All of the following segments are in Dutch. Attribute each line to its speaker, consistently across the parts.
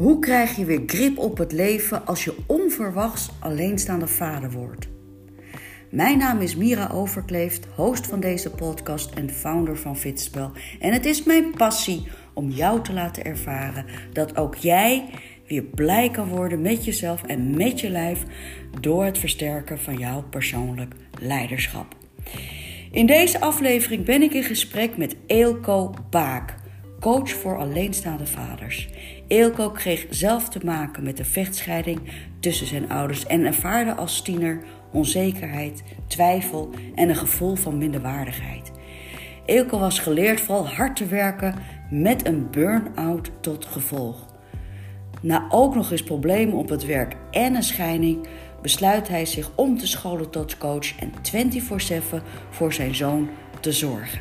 Speaker 1: Hoe krijg je weer grip op het leven als je onverwachts alleenstaande vader wordt? Mijn naam is Mira Overkleeft, host van deze podcast en founder van Fitspel. En het is mijn passie om jou te laten ervaren dat ook jij weer blij kan worden met jezelf en met je lijf door het versterken van jouw persoonlijk leiderschap. In deze aflevering ben ik in gesprek met Eelco Baak, coach voor alleenstaande vaders. Eelco kreeg zelf te maken met de vechtscheiding tussen zijn ouders en ervaarde als tiener onzekerheid, twijfel en een gevoel van minderwaardigheid. Eelco was geleerd vooral hard te werken met een burn-out tot gevolg. Na ook nog eens problemen op het werk en een scheiding besluit hij zich om te scholen tot coach en 24/7 voor zijn zoon te zorgen.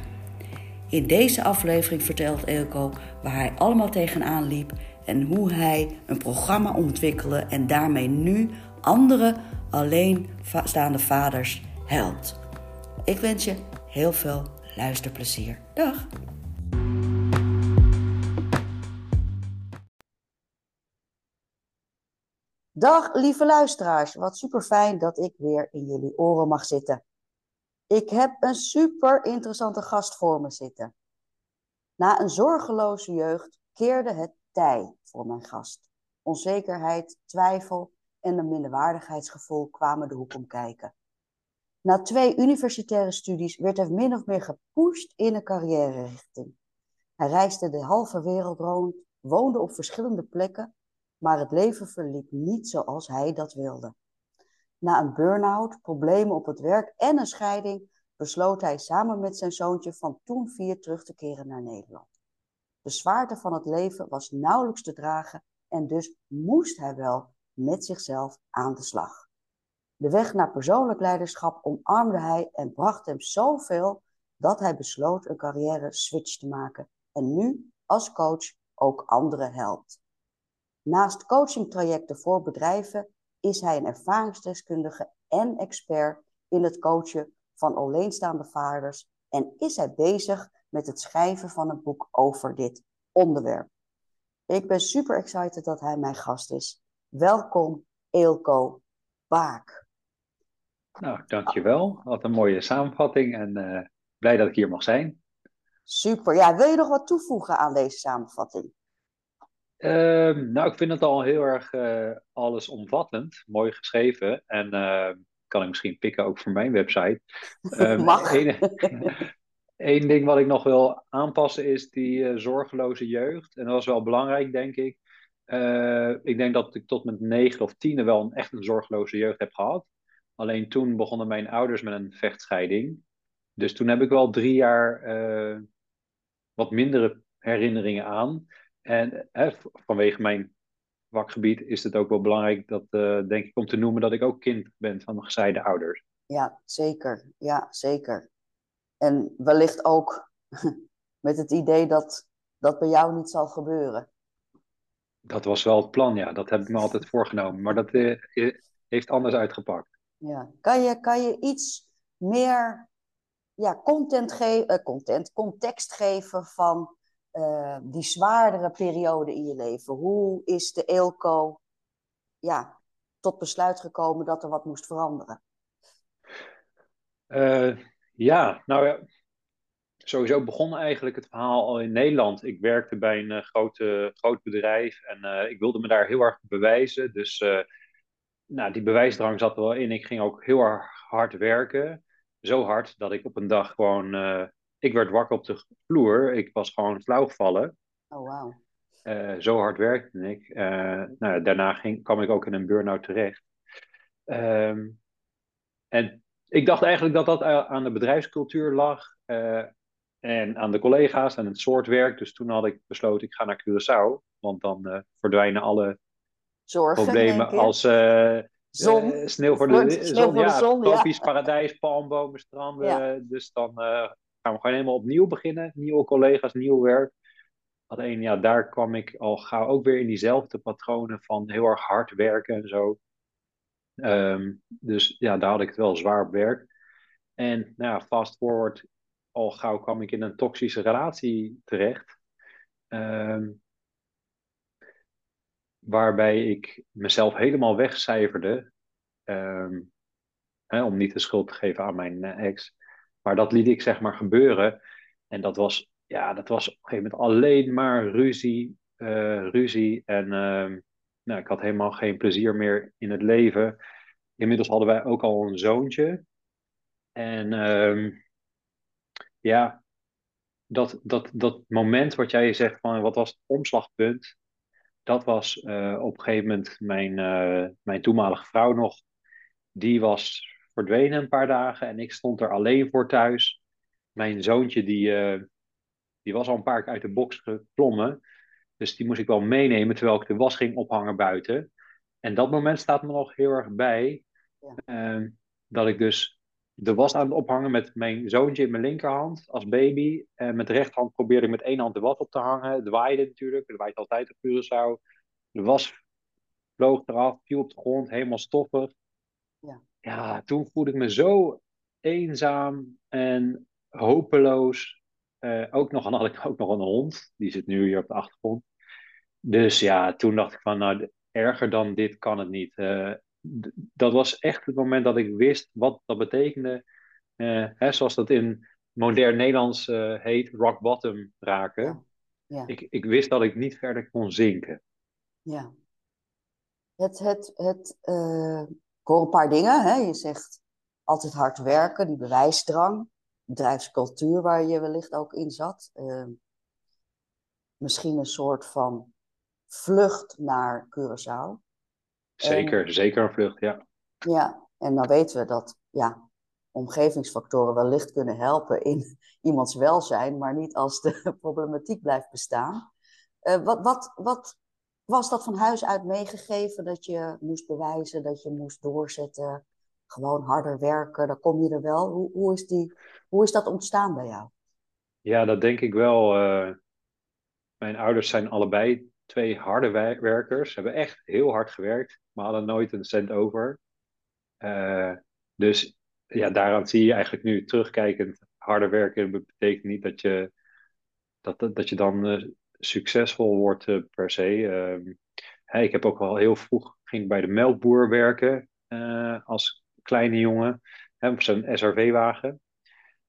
Speaker 1: In deze aflevering vertelt Eelco waar hij allemaal tegenaan liep en hoe hij een programma ontwikkelde en daarmee nu andere alleenstaande vaders helpt. Ik wens je heel veel luisterplezier. Dag! Dag lieve luisteraars, wat super fijn dat ik weer in jullie oren mag zitten. Ik heb een super interessante gast voor me zitten. Na een zorgeloze jeugd keerde het voor mijn gast. Onzekerheid, twijfel en een minderwaardigheidsgevoel kwamen de hoek om kijken. Na twee universitaire studies werd hij min of meer gepusht in een carrière-richting. Hij reisde de halve wereld rond, woonde op verschillende plekken, maar het leven verliep niet zoals hij dat wilde. Na een burn-out, problemen op het werk en een scheiding besloot hij samen met zijn zoontje van toen vier terug te keren naar Nederland. De zwaarte van het leven was nauwelijks te dragen en dus moest hij wel met zichzelf aan de slag. De weg naar persoonlijk leiderschap omarmde hij en bracht hem zoveel dat hij besloot een carrière switch te maken en nu als coach ook anderen helpt. Naast coachingtrajecten voor bedrijven is hij een ervaringsdeskundige en expert in het coachen van alleenstaande vaders en is hij bezig met het schrijven van een boek over dit onderwerp. Ik ben super excited dat hij mijn gast is. Welkom, Eelco Baak.
Speaker 2: Nou, dankjewel. Wat een mooie samenvatting en uh, blij dat ik hier mag zijn.
Speaker 1: Super. Ja, wil je nog wat toevoegen aan deze samenvatting?
Speaker 2: Uh, nou, ik vind het al heel erg uh, allesomvattend, mooi geschreven. En uh, kan ik misschien pikken ook voor mijn website.
Speaker 1: Um, Mag.
Speaker 2: Eén ding wat ik nog wil aanpassen is die uh, zorgeloze jeugd. En dat was wel belangrijk, denk ik. Uh, ik denk dat ik tot mijn negen of tiende wel een echt een zorgeloze jeugd heb gehad. Alleen toen begonnen mijn ouders met een vechtscheiding. Dus toen heb ik wel drie jaar uh, wat mindere herinneringen aan. En vanwege mijn vakgebied is het ook wel belangrijk dat, denk ik, om te noemen dat ik ook kind ben van gescheiden ouders.
Speaker 1: Ja, zeker. Ja, zeker. En wellicht ook met het idee dat dat bij jou niet zal gebeuren.
Speaker 2: Dat was wel het plan, ja. Dat heb ik me altijd voorgenomen. Maar dat uh, heeft anders uitgepakt.
Speaker 1: Ja. Kan, je, kan je iets meer ja, content ge uh, content, context geven van uh, die zwaardere periode in je leven? Hoe is de ELCO ja, tot besluit gekomen dat er wat moest veranderen?
Speaker 2: Ja, nou ja, sowieso begon eigenlijk het verhaal al in Nederland. Ik werkte bij een uh, grote, groot bedrijf en uh, ik wilde me daar heel erg bewijzen. Dus uh, nou, die bewijsdrang zat er wel in. Ik ging ook heel erg hard werken. Zo hard dat ik op een dag gewoon... ik werd wakker op de vloer. Ik was gewoon flauw gevallen.
Speaker 1: Oh, wow.
Speaker 2: zo hard werkte ik. nou, daarna ging, kwam ik ook in een burn-out terecht. Um, en ik dacht eigenlijk dat dat aan de bedrijfscultuur lag uh, en aan de collega's en het soort werk. Dus toen had ik besloten, ik ga naar Curaçao. Want dan uh, verdwijnen alle
Speaker 1: Zorgen,
Speaker 2: problemen als uh,
Speaker 1: zon.
Speaker 2: sneeuw voor de,
Speaker 1: Sneeuw
Speaker 2: zon.
Speaker 1: voor
Speaker 2: ja,
Speaker 1: de zon, ja.
Speaker 2: tropisch paradijs, palmbomen, stranden.
Speaker 1: Ja.
Speaker 2: Dus dan gaan we gewoon helemaal opnieuw beginnen. Nieuwe collega's, nieuw werk. Alleen ja, daar kwam ik al gauw ook weer in diezelfde patronen van heel erg hard werken en zo. Um, dus ja, daar had ik het wel zwaar op werk. En nou ja, fast forward, al gauw kwam ik in een toxische relatie terecht. Um, waarbij ik mezelf helemaal wegcijferde. ehm, hè, om niet de schuld te geven aan mijn eh, ex. Maar dat liet ik zeg maar gebeuren. En dat was, ja, dat was op een gegeven moment alleen maar ruzie, eh, ruzie. En ehm, nou, ik had helemaal geen plezier meer in het leven. Inmiddels hadden wij ook al een zoontje. En ehm, ja, dat, dat, dat moment wat jij zegt van wat was het omslagpunt, dat was eh, op een gegeven moment mijn, eh, mijn toenmalige vrouw nog. Die was verdwenen een paar dagen en ik stond er alleen voor thuis. Mijn zoontje die, eh, die was al een paar keer uit de box geklommen. Dus die moest ik wel meenemen terwijl ik de was ging ophangen buiten. En dat moment staat me nog heel erg bij.
Speaker 1: Ja.
Speaker 2: Ehm, dat ik dus de was aan het ophangen met mijn zoontje in mijn linkerhand als baby. En met de rechterhand probeerde ik met één hand de was op te hangen. Het waaide natuurlijk, het waait altijd op Curaçao. De was vloog eraf, viel op de grond, helemaal stoffig.
Speaker 1: Ja.
Speaker 2: ja, toen voelde ik me zo eenzaam en hopeloos. Eh, ook nog, dan had ik ook nog een hond, die zit nu hier op de achtergrond. Dus ja, toen dacht ik van, nou, erger dan dit kan het niet. Eh, dat was echt het moment dat ik wist wat dat betekende. eh, hè, zoals dat in modern Nederlands eh, heet, rock bottom raken.
Speaker 1: Ja. Ja.
Speaker 2: Ik, ik wist dat ik niet verder kon zinken.
Speaker 1: Ja. Het, het, het, ik hoor een paar dingen. Hè? Je zegt altijd hard werken, die bewijsdrang, bedrijfscultuur waar je wellicht ook in zat. Misschien een soort van vlucht naar Curaçao.
Speaker 2: Zeker, zeker een vlucht, ja.
Speaker 1: Ja, en dan weten we dat ja, omgevingsfactoren wellicht kunnen helpen in iemands welzijn, maar niet als de problematiek blijft bestaan. Eh, wat, wat, wat was dat van huis uit meegegeven dat je moest bewijzen, dat je moest doorzetten, gewoon harder werken, dan kom je er wel. Hoe, hoe, is, die, hoe is dat ontstaan bij jou?
Speaker 2: Ja, dat denk ik wel. eh, mijn ouders zijn allebei twee harde werkers. Hebben echt heel hard gewerkt, maar hadden nooit een cent over. Eh, dus ja, daaraan zie je eigenlijk nu terugkijkend, harder werken betekent niet dat je, dat, dat, je dan eh, succesvol wordt eh, per se. Ehm, ik heb ook wel heel vroeg ging bij de melkboer werken als kleine jongen, hè, op zo'n SRV-wagen.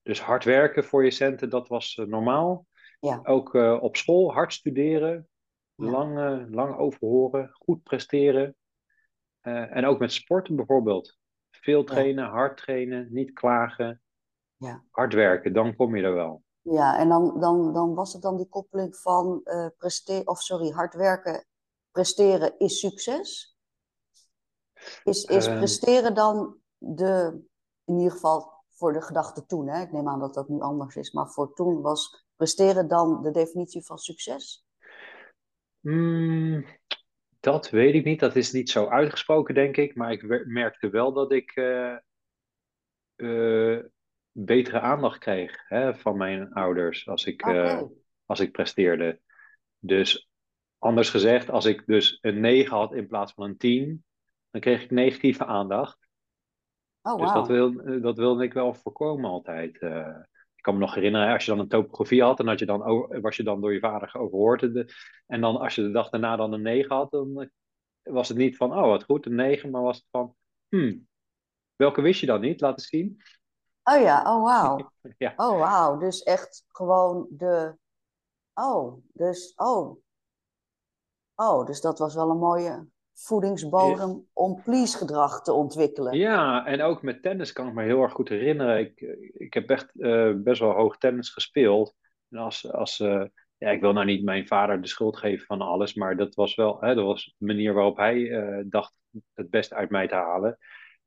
Speaker 2: Dus hard werken voor je centen, dat was normaal.
Speaker 1: Ja.
Speaker 2: Ook op school hard studeren. Lang, eh, lang overhoren, goed presteren. Eh, en ook met sporten bijvoorbeeld. Veel trainen, hard trainen, niet klagen.
Speaker 1: Ja.
Speaker 2: Hard werken, dan kom je er wel.
Speaker 1: Ja, en dan, dan, dan was het dan die koppeling van presteren, of sorry, hard werken, presteren is succes? Is, is
Speaker 2: Ehm.
Speaker 1: presteren dan de, in ieder geval voor de gedachte toen, hè? ik neem aan dat dat nu anders is, maar voor toen was presteren dan de definitie van succes?
Speaker 2: Hmm, dat weet ik niet. Dat is niet zo uitgesproken, denk ik. Maar ik merkte wel dat ik eh, eh, betere aandacht kreeg hè, van mijn ouders als ik,
Speaker 1: Oké,
Speaker 2: eh, als ik presteerde. Dus anders gezegd, als ik dus een 9 had in plaats van een 10, dan kreeg ik negatieve aandacht.
Speaker 1: oh
Speaker 2: Dus dat, wil, dat wilde ik wel voorkomen altijd. Ik kan me nog herinneren, als je dan een topografie had, dan, had je dan, was je dan door je vader geoverhoord. En En dan als je de dag daarna dan een 9 had, dan eh, was het niet van, oh wat goed, een 9, maar was het van, hmm, welke wist je dan niet? Laat eens zien.
Speaker 1: Oh ja, oh wauw.
Speaker 2: Ja,
Speaker 1: Oh wauw, dus echt gewoon de, oh, dus, oh, oh, dus dat was wel een mooie voedingsbodem om please gedrag te ontwikkelen.
Speaker 2: ja, en ook met tennis kan ik me heel erg goed herinneren. Ik, ik heb echt eh, best wel hoog tennis gespeeld. En als, als, eh, ja, ik wil nou niet mijn vader de schuld geven van alles, maar dat was wel, hè, dat was de manier waarop hij eh, dacht het beste uit mij te halen.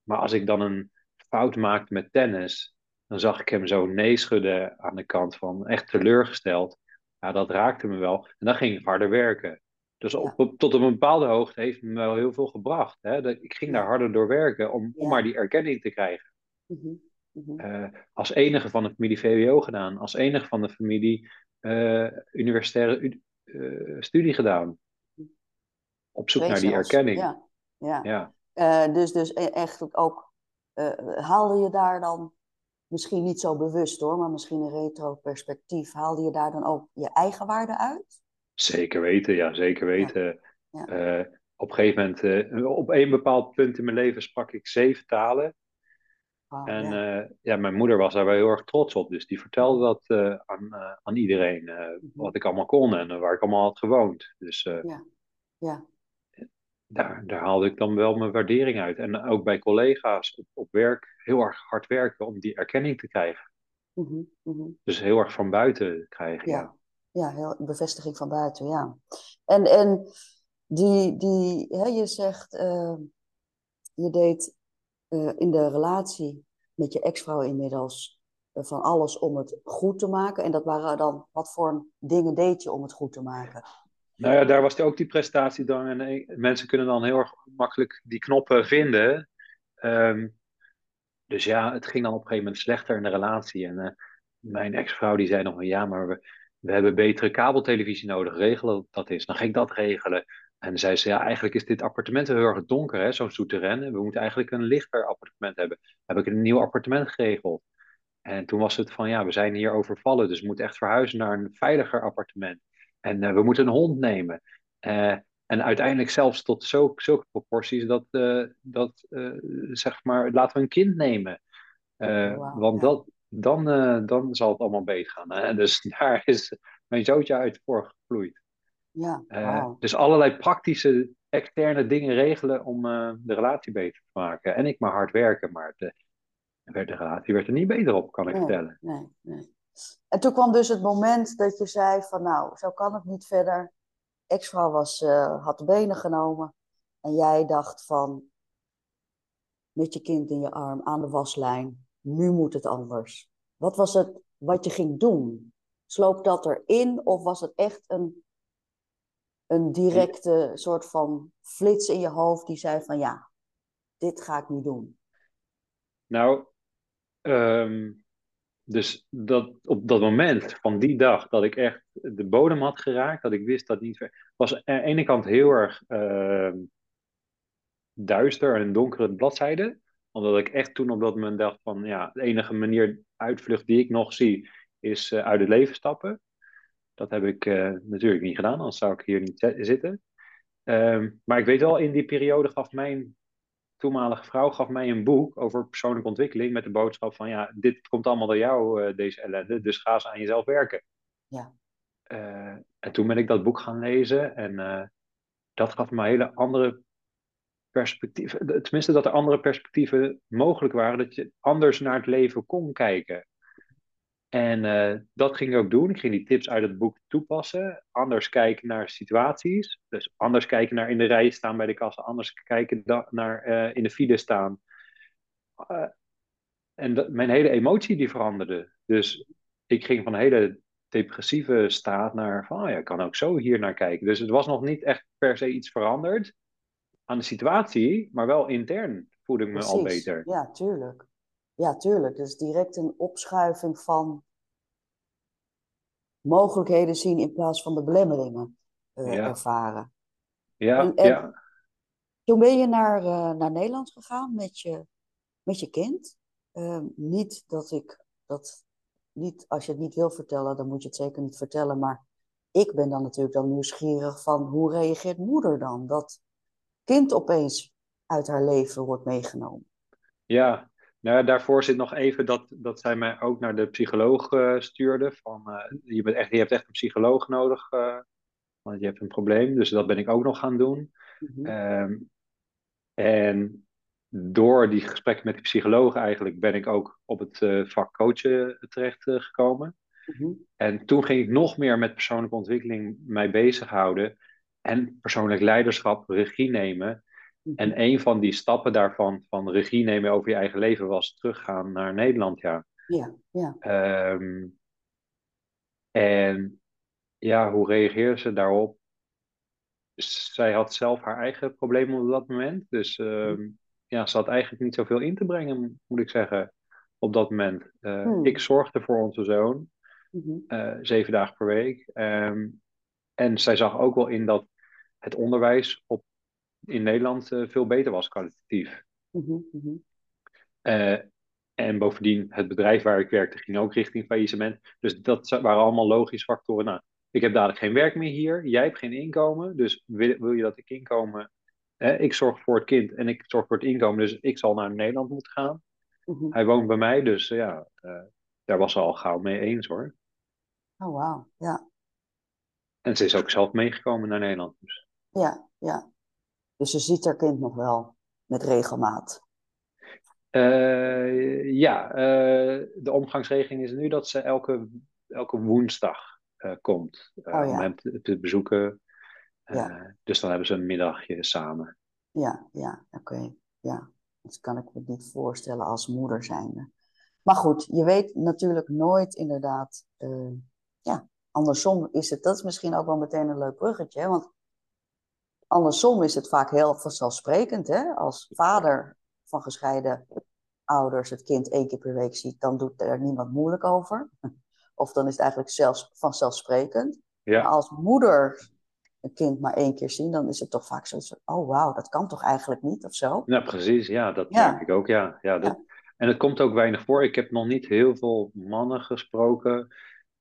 Speaker 2: Maar als ik dan een fout maakte met tennis, dan zag ik hem zo nee schudden aan de kant van echt teleurgesteld. Ja, dat raakte me wel. En dan ging ik harder werken. Dus op, op- tot op een bepaalde hoogte heeft me wel heel veel gebracht. Hè? Dat, ik ging daar harder door werken om, om maar die erkenning te krijgen.
Speaker 1: Mhm, mhm.
Speaker 2: Eh, als enige van de familie VWO gedaan. Als enige van de familie eh, universitaire eh, studie gedaan. Op zoek naar die
Speaker 1: zelfs.
Speaker 2: erkenning.
Speaker 1: Ja, ja.
Speaker 2: Ja.
Speaker 1: Dus, dus e- eigenlijk ook, haalde je daar dan, misschien niet zo bewust hoor, maar misschien een retro perspectief, haalde je daar dan ook je eigen waarde uit?
Speaker 2: Zeker weten, ja, zeker weten.
Speaker 1: Ja.
Speaker 2: Eh, op een gegeven moment, uh, op één bepaald punt in mijn leven sprak ik zeven talen. en ja. ja. mijn moeder was daar wel heel erg trots op. Dus die vertelde dat aan, aan iedereen, mhm. wat ik allemaal kon en waar ik allemaal had gewoond. Dus ja. Ja. Daar, daar haalde ik dan wel mijn waardering uit. En ook bij collega's op, op werk heel erg hard werken om die erkenning te krijgen. Mhm, mhm. Dus heel erg van buiten krijgen.
Speaker 1: Ja, ja. heel, bevestiging van buiten, ja. En, en die, die hè, je zegt, uh, je deed uh, in de relatie met je ex-vrouw inmiddels uh, van alles om het goed te maken. En dat waren dan, wat voor dingen deed je om het goed te maken?
Speaker 2: Nou ja, daar was ook die prestatie dan. En mensen kunnen dan heel erg makkelijk die knoppen vinden. Um, dus ja, het ging dan op een gegeven moment slechter in de relatie. En mijn ex-vrouw die zei nog ja, maar we, we hebben betere kabeltelevisie nodig. Regelen dat is. Dan ging ik dat regelen. En zei ze, ja, eigenlijk is dit appartement heel erg donker, hè, zo'n souterrain. We moeten eigenlijk een lichter appartement hebben. Heb ik een nieuw appartement geregeld. En toen was het van, ja, we zijn hier overvallen, dus we moeten echt verhuizen naar een veiliger appartement. En uh, we moeten een hond nemen. Uh, en uiteindelijk zelfs tot zulke, zulke proporties dat, uh, dat zeg maar, laten we een kind nemen. Oh, wow, want ja. dat, dan, dan zal het allemaal beter gaan. Hè? Dus daar is mijn zootje uit voorgevloeid. Ja, eh, dus allerlei praktische externe dingen regelen om uh, de relatie beter te maken. En ik maar hard werken, maar de, de relatie werd er niet beter op, kan ik vertellen. Nee,
Speaker 1: nee. En toen kwam dus het moment dat je zei van nou, zo kan het niet verder. Ex-vrouw was, uh, had de benen genomen. En jij dacht van, met je kind in je arm aan de waslijn, nu moet het anders. Wat was het wat je ging doen? Sloop dat erin of was het echt een een directe soort van flits in je hoofd die zei van ja, dit ga ik niet doen?
Speaker 2: Nou, ehm, dus dat, op dat moment van die dag dat ik echt de bodem had geraakt, dat ik wist dat niet, was aan de ene kant heel erg uh, duister en donkere bladzijde. Omdat ik echt toen op dat moment dacht van ja, de enige manier uitvlucht die ik nog zie is uh, uit het leven stappen. Dat heb ik uh, natuurlijk niet gedaan, anders zou ik hier niet zitten. Um, maar ik weet wel, in die periode gaf mijn toenmalige vrouw gaf mij een boek over persoonlijke ontwikkeling met de boodschap van ja, dit komt allemaal door jou, uh, deze ellende, dus ga eens aan jezelf werken. Ja. En toen ben ik dat boek gaan lezen en dat gaf me hele andere Tenminste, dat er andere perspectieven mogelijk waren, dat je anders naar het leven kon kijken. En uh, dat ging ik ook doen. Ik ging die tips uit het boek toepassen. Anders kijken naar situaties. Dus anders kijken naar in de rij staan bij de kassa. Anders kijken naar uh, in de file staan. Uh, en mijn hele emotie die veranderde. Dus ik ging van een hele depressieve staat naar van, oh ja, ik kan ook zo hier naar kijken. Dus het was nog niet echt per se iets veranderd aan de situatie, maar wel intern voelde ik me al beter.
Speaker 1: Ja, tuurlijk. Ja, tuurlijk. Dus direct een opschuiving van mogelijkheden zien in plaats van de belemmeringen uh, ervaren. Ja, en, en ja. Toen ben je naar, uh, naar Nederland gegaan met je, met je kind. Uh, niet dat ik dat niet, als je het niet wil vertellen, dan moet je het zeker niet vertellen. Maar ik ben dan natuurlijk dan nieuwsgierig van hoe reageert moeder dan? Dat kind opeens uit haar leven wordt meegenomen.
Speaker 2: Ja, nou, daarvoor zit nog even dat, dat zij mij ook naar de psycholoog uh, stuurde. Van, uh, je, bent echt, je hebt echt een psycholoog nodig, uh, want je hebt een probleem. Dus dat ben ik ook nog gaan doen. Mm-hmm. Um, en door die gesprekken met de psycholoog eigenlijk ben ik ook op het vak coachen terecht gekomen. Mm-hmm. En toen ging ik nog meer met persoonlijke ontwikkeling mij bezighouden. En persoonlijk leiderschap, regie nemen. En mhm. een van die stappen daarvan, van regie nemen over je eigen leven, was teruggaan naar Nederland, ja. Ja, ja. Um, en ja, hoe reageerde ze daarop? Zij had zelf haar eigen problemen op dat moment. Dus um, ja, ze had eigenlijk niet zoveel in te brengen, moet ik zeggen, op dat moment. Uh, hmm. Ik zorgde voor onze zoon, mm-hmm. uh, zeven dagen per week. Um, en zij zag ook wel in dat het onderwijs op in Nederland uh, veel beter was kwalitatief. Mm -hmm. uh, en bovendien, het bedrijf waar ik werkte ging ook richting faillissement. Dus dat waren allemaal logische factoren. Nou, ik heb dadelijk geen werk meer hier. Jij hebt geen inkomen. Dus wil, wil je dat ik inkomen ik zorg voor het kind en ik zorg voor het inkomen, dus ik zal naar Nederland moeten gaan.
Speaker 1: Mhm.
Speaker 2: Hij woont bij mij, dus ja, daar was ze al gauw mee eens hoor.
Speaker 1: Oh, wauw, ja.
Speaker 2: En ze is ook zelf meegekomen naar Nederland. Dus.
Speaker 1: Ja, ja. Dus ze ziet haar kind nog wel met regelmaat.
Speaker 2: Uh, ja, uh, de omgangsregeling is nu dat ze elke, elke woensdag uh, komt
Speaker 1: oh, ja.
Speaker 2: om hem te, te bezoeken.
Speaker 1: Ja.
Speaker 2: Dus dan hebben ze een middagje samen.
Speaker 1: Ja, ja, oké. Ja, dat kan ik me niet voorstellen als moeder zijnde. Maar goed, je weet natuurlijk nooit inderdaad. ja, andersom is het, dat is misschien ook wel meteen een leuk bruggetje. Hè? Want andersom is het vaak heel vanzelfsprekend. Hè? Als vader van gescheiden ouders het kind één keer per week ziet, dan doet er niemand moeilijk over. Of dan is het eigenlijk zelfs vanzelfsprekend.
Speaker 2: Ja.
Speaker 1: Maar als moeder een kind maar één keer zien, dan is het toch vaak zo, oh wauw, dat kan toch eigenlijk niet of zo?
Speaker 2: Ja, precies. Ja, dat
Speaker 1: Ja.
Speaker 2: merk ik ook. Ja. Ja, dat...
Speaker 1: Ja.
Speaker 2: En het komt ook weinig voor. Ik heb nog niet heel veel mannen gesproken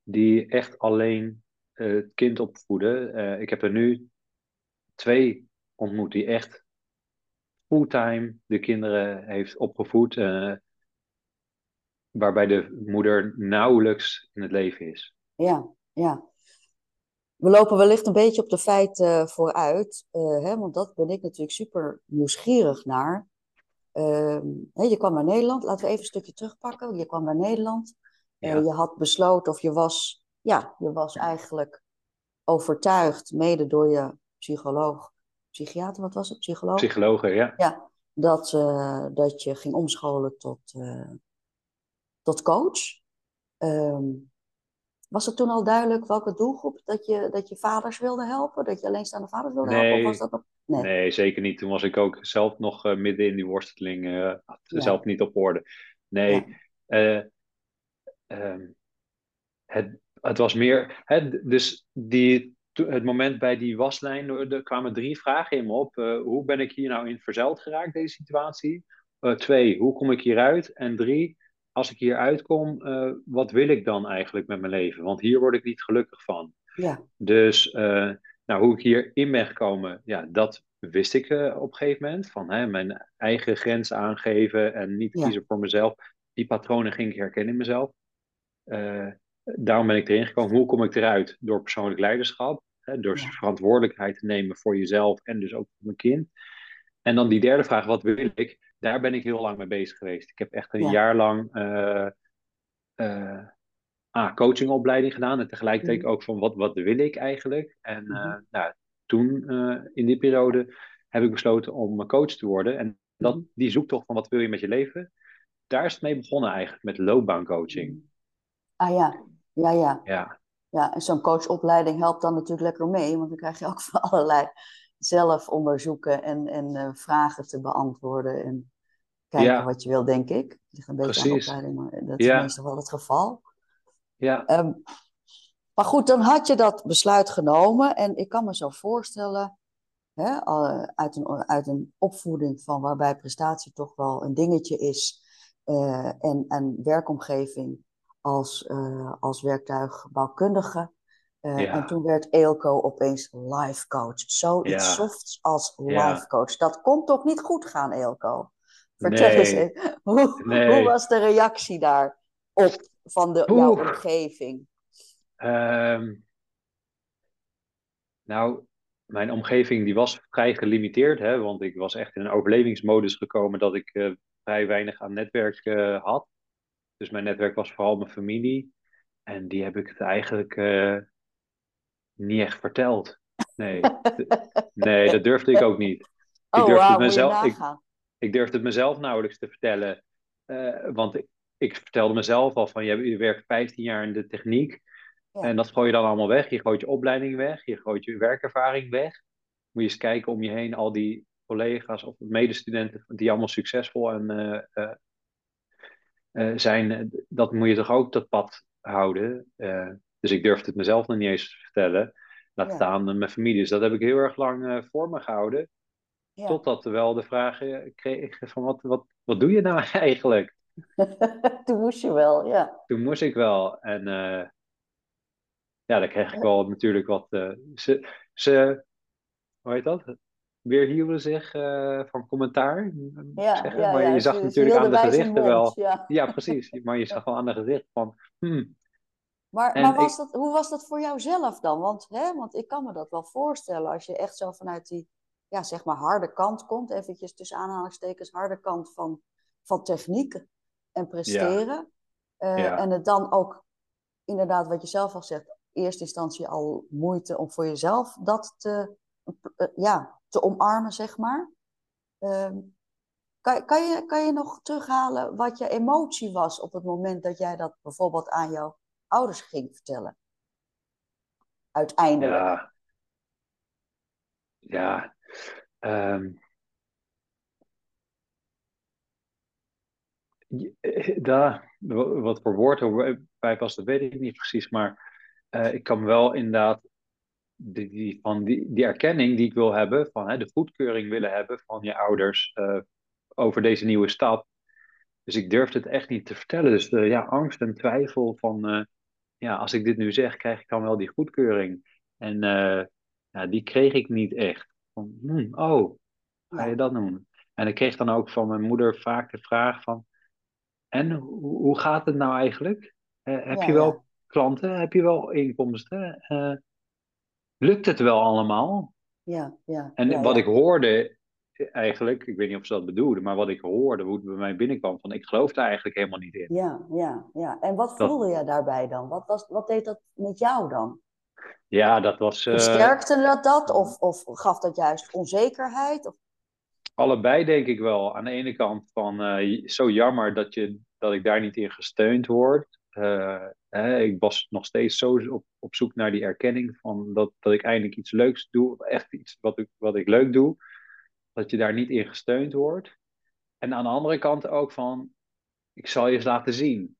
Speaker 2: die echt alleen eh, het kind opvoeden. Eh, ik heb er nu twee ontmoet die echt fulltime de kinderen heeft opgevoed. eh, waarbij de moeder nauwelijks in het leven is.
Speaker 1: Ja, ja. We lopen wellicht een beetje op de feiten vooruit, eh, hè, want dat ben ik natuurlijk super nieuwsgierig naar. Ehm, hè, je kwam naar Nederland, laten we even een stukje terugpakken. Je kwam naar Nederland, Eh,
Speaker 2: Ja.
Speaker 1: je had besloten of je was, ja, je was eigenlijk overtuigd, mede door je psycholoog, psychiater, wat was het, psycholoog?
Speaker 2: Psychologen, ja.
Speaker 1: Ja, dat, eh, dat je ging omscholen tot, eh, tot coach. Ehm, was het toen al duidelijk welke doelgroep dat je, dat je vaders wilde helpen? Dat je alleenstaande vaders wilde helpen? Of
Speaker 2: Nee.
Speaker 1: was dat nog... Nee.
Speaker 2: Nee, zeker niet. Toen was ik ook zelf nog eh, midden in die worsteling, had
Speaker 1: Ja.
Speaker 2: zelf niet op orde. Nee,
Speaker 1: Ja.
Speaker 2: eh, ehm, het, het was meer. Hè, dus die, het moment bij die waslijn, er er kwamen drie vragen in me op. Eh, hoe ben ik hier nou in verzeild geraakt, deze situatie? Eh, twee, hoe kom ik hieruit? En drie, als ik hier uitkom, eh, wat wil ik dan eigenlijk met mijn leven? Want hier word ik niet gelukkig van.
Speaker 1: Ja,
Speaker 2: Dus eh, nou, hoe ik hierin ben gekomen, ja, dat wist ik eh, op een gegeven moment. Van hè, mijn eigen grens aangeven en niet
Speaker 1: Ja.
Speaker 2: kiezen voor mezelf. Die patronen ging ik herkennen in mezelf. Eh, daarom ben ik erin gekomen. Hoe kom ik eruit? Door persoonlijk leiderschap. Hè, door
Speaker 1: Ja.
Speaker 2: verantwoordelijkheid te nemen voor jezelf en dus ook voor mijn kind. En dan die derde vraag, wat wil ik? Daar ben ik heel lang mee bezig geweest. Ik heb echt een
Speaker 1: Ja.
Speaker 2: jaar lang eh, eh, ah, coachingopleiding gedaan. En tegelijkertijd
Speaker 1: Mhm.
Speaker 2: ook van wat, wat wil ik eigenlijk? En eh,
Speaker 1: Mhm.
Speaker 2: nou, toen, eh, in die periode, heb ik besloten om coach te worden. En dat,
Speaker 1: Mhm.
Speaker 2: die zoektocht van wat wil je met je leven, daar is het mee begonnen eigenlijk, met loopbaancoaching.
Speaker 1: Ah ja, ja, ja.
Speaker 2: Ja,
Speaker 1: Ja, en zo'n coachopleiding helpt dan natuurlijk lekker mee, want dan krijg je ook van allerlei zelf onderzoeken en, en eh, vragen te beantwoorden en kijken
Speaker 2: Ja.
Speaker 1: wat je wil, denk ik. Ligt een beetje aan
Speaker 2: Precies.
Speaker 1: opleiding, maar dat is
Speaker 2: Ja.
Speaker 1: meestal wel het geval.
Speaker 2: ja,
Speaker 1: Ehm, maar goed, dan had je dat besluit genomen en ik kan me zo voorstellen, hè, al- uit, een, uit een opvoeding van waarbij prestatie toch wel een dingetje is eh, en, en werkomgeving als, eh, als werktuigbouwkundige.
Speaker 2: Ja.
Speaker 1: En toen werd Eelco opeens life coach. Zoiets
Speaker 2: Ja.
Speaker 1: softs als
Speaker 2: Ja.
Speaker 1: life coach. Dat kon toch niet goed gaan, Eelco? Vertel eens,
Speaker 2: Nee.
Speaker 1: hoe,
Speaker 2: Nee.
Speaker 1: hoe was de reactie daarop van de, jouw omgeving?
Speaker 2: Ehm, nou, mijn omgeving die was vrij gelimiteerd, hè, want ik was echt in een overlevingsmodus gekomen dat ik eh, vrij weinig aan netwerk had. Dus mijn netwerk was vooral mijn familie. En die heb ik het eigenlijk eh, niet echt verteld. Nee, nee, dat durfde ik ook niet. Ik
Speaker 1: Oh,
Speaker 2: durfde het mezelf, ik, durfde het mezelf nauwelijks te vertellen. Eh, want ik, ik vertelde mezelf al van, je, je werkt 15 jaar in de techniek.
Speaker 1: Ja.
Speaker 2: En dat gooi je dan allemaal weg. Je gooit je opleiding weg. Je gooit je werkervaring weg. Moet je eens kijken om je heen, al die collega's of medestudenten die allemaal succesvol en, eh, eh, zijn. eh, Dat moet je toch ook dat pad houden. Eh, dus ik durfde het mezelf nog niet eens te vertellen. Laat
Speaker 1: Ja.
Speaker 2: staan mijn familie. Dus dat heb ik heel erg lang voor me gehouden.
Speaker 1: Ja.
Speaker 2: Totdat er wel de vraag kreeg van wat, wat, wat doe je nou eigenlijk?
Speaker 1: Toen moest je wel, ja.
Speaker 2: Toen moest ik wel. En ja, dan kreeg ik wel natuurlijk wat. ze, ze, hoe heet dat? Weerhielden zich uh, van commentaar.
Speaker 1: Ja,
Speaker 2: zeggen.
Speaker 1: ja,
Speaker 2: maar
Speaker 1: ja,
Speaker 2: je zag natuurlijk aan de gezichten wel.
Speaker 1: ja.
Speaker 2: Ja, precies. Maar je zag wel aan de gezichten van. hmm,
Speaker 1: Maar,
Speaker 2: En
Speaker 1: maar was
Speaker 2: ik-
Speaker 1: dat, hoe was dat voor jou zelf dan? Want, hè, want ik kan me dat wel voorstellen als je echt zo vanuit die, ja, zeg maar harde kant komt, eventjes tussen aanhalingstekens, harde kant van, van techniek en presteren. Eh. En het dan ook, inderdaad, wat je zelf al zegt, in eerste instantie al moeite om voor jezelf dat te, eh, ja, te omarmen, zeg maar. Ehm, kan, kan, je, kan je nog terughalen wat je emotie was op het moment dat jij dat bijvoorbeeld aan jouw ouders ging vertellen? Uiteindelijk.
Speaker 2: ja. Ja. ehm, eh, daar, wa- wat voor woord erbij past, dat weet ik niet precies. Maar eh, ik kan wel inderdaad die, die, van die, die erkenning die ik wil hebben, van hè, de goedkeuring willen hebben van je ouders eh, over deze nieuwe stap. Dus ik durfde het echt niet te vertellen. Dus eh, ja, angst en twijfel van, eh, ja, als ik dit nu zeg, krijg ik dan wel die goedkeuring? En ja, die kreeg ik niet echt. Van, hmm, oh, ga je dat doen? En ik kreeg dan ook van mijn moeder vaak de vraag van, en hoe, hoe gaat het nou eigenlijk? Heb
Speaker 1: Ja,
Speaker 2: je wel
Speaker 1: ja.
Speaker 2: klanten? Heb je wel inkomsten? Lukt het wel allemaal?
Speaker 1: Ja, ja,
Speaker 2: En
Speaker 1: ja,
Speaker 2: wat
Speaker 1: ja.
Speaker 2: ik hoorde, eigenlijk, ik weet niet of ze dat bedoelden, maar wat ik hoorde, hoe het bij mij binnenkwam, van ik geloof daar eigenlijk helemaal niet in.
Speaker 1: Ja, ja, ja. En wat
Speaker 2: Dat-
Speaker 1: voelde jij daarbij dan? Wat, was, wat deed dat met jou dan?
Speaker 2: Ja, dat was eh,
Speaker 1: Versterkte dat dat? Of, of gaf dat juist onzekerheid? Of,
Speaker 2: allebei denk ik wel. Aan de ene kant van eh, zo jammer dat, je, dat ik daar niet in gesteund word. Eh, hè, ik was nog steeds zo op, op zoek naar die erkenning van dat, dat ik eindelijk iets leuks doe, echt iets wat ik, wat ik leuk doe, dat je daar niet in gesteund wordt. En aan de andere kant ook van, ik zal je eens laten zien.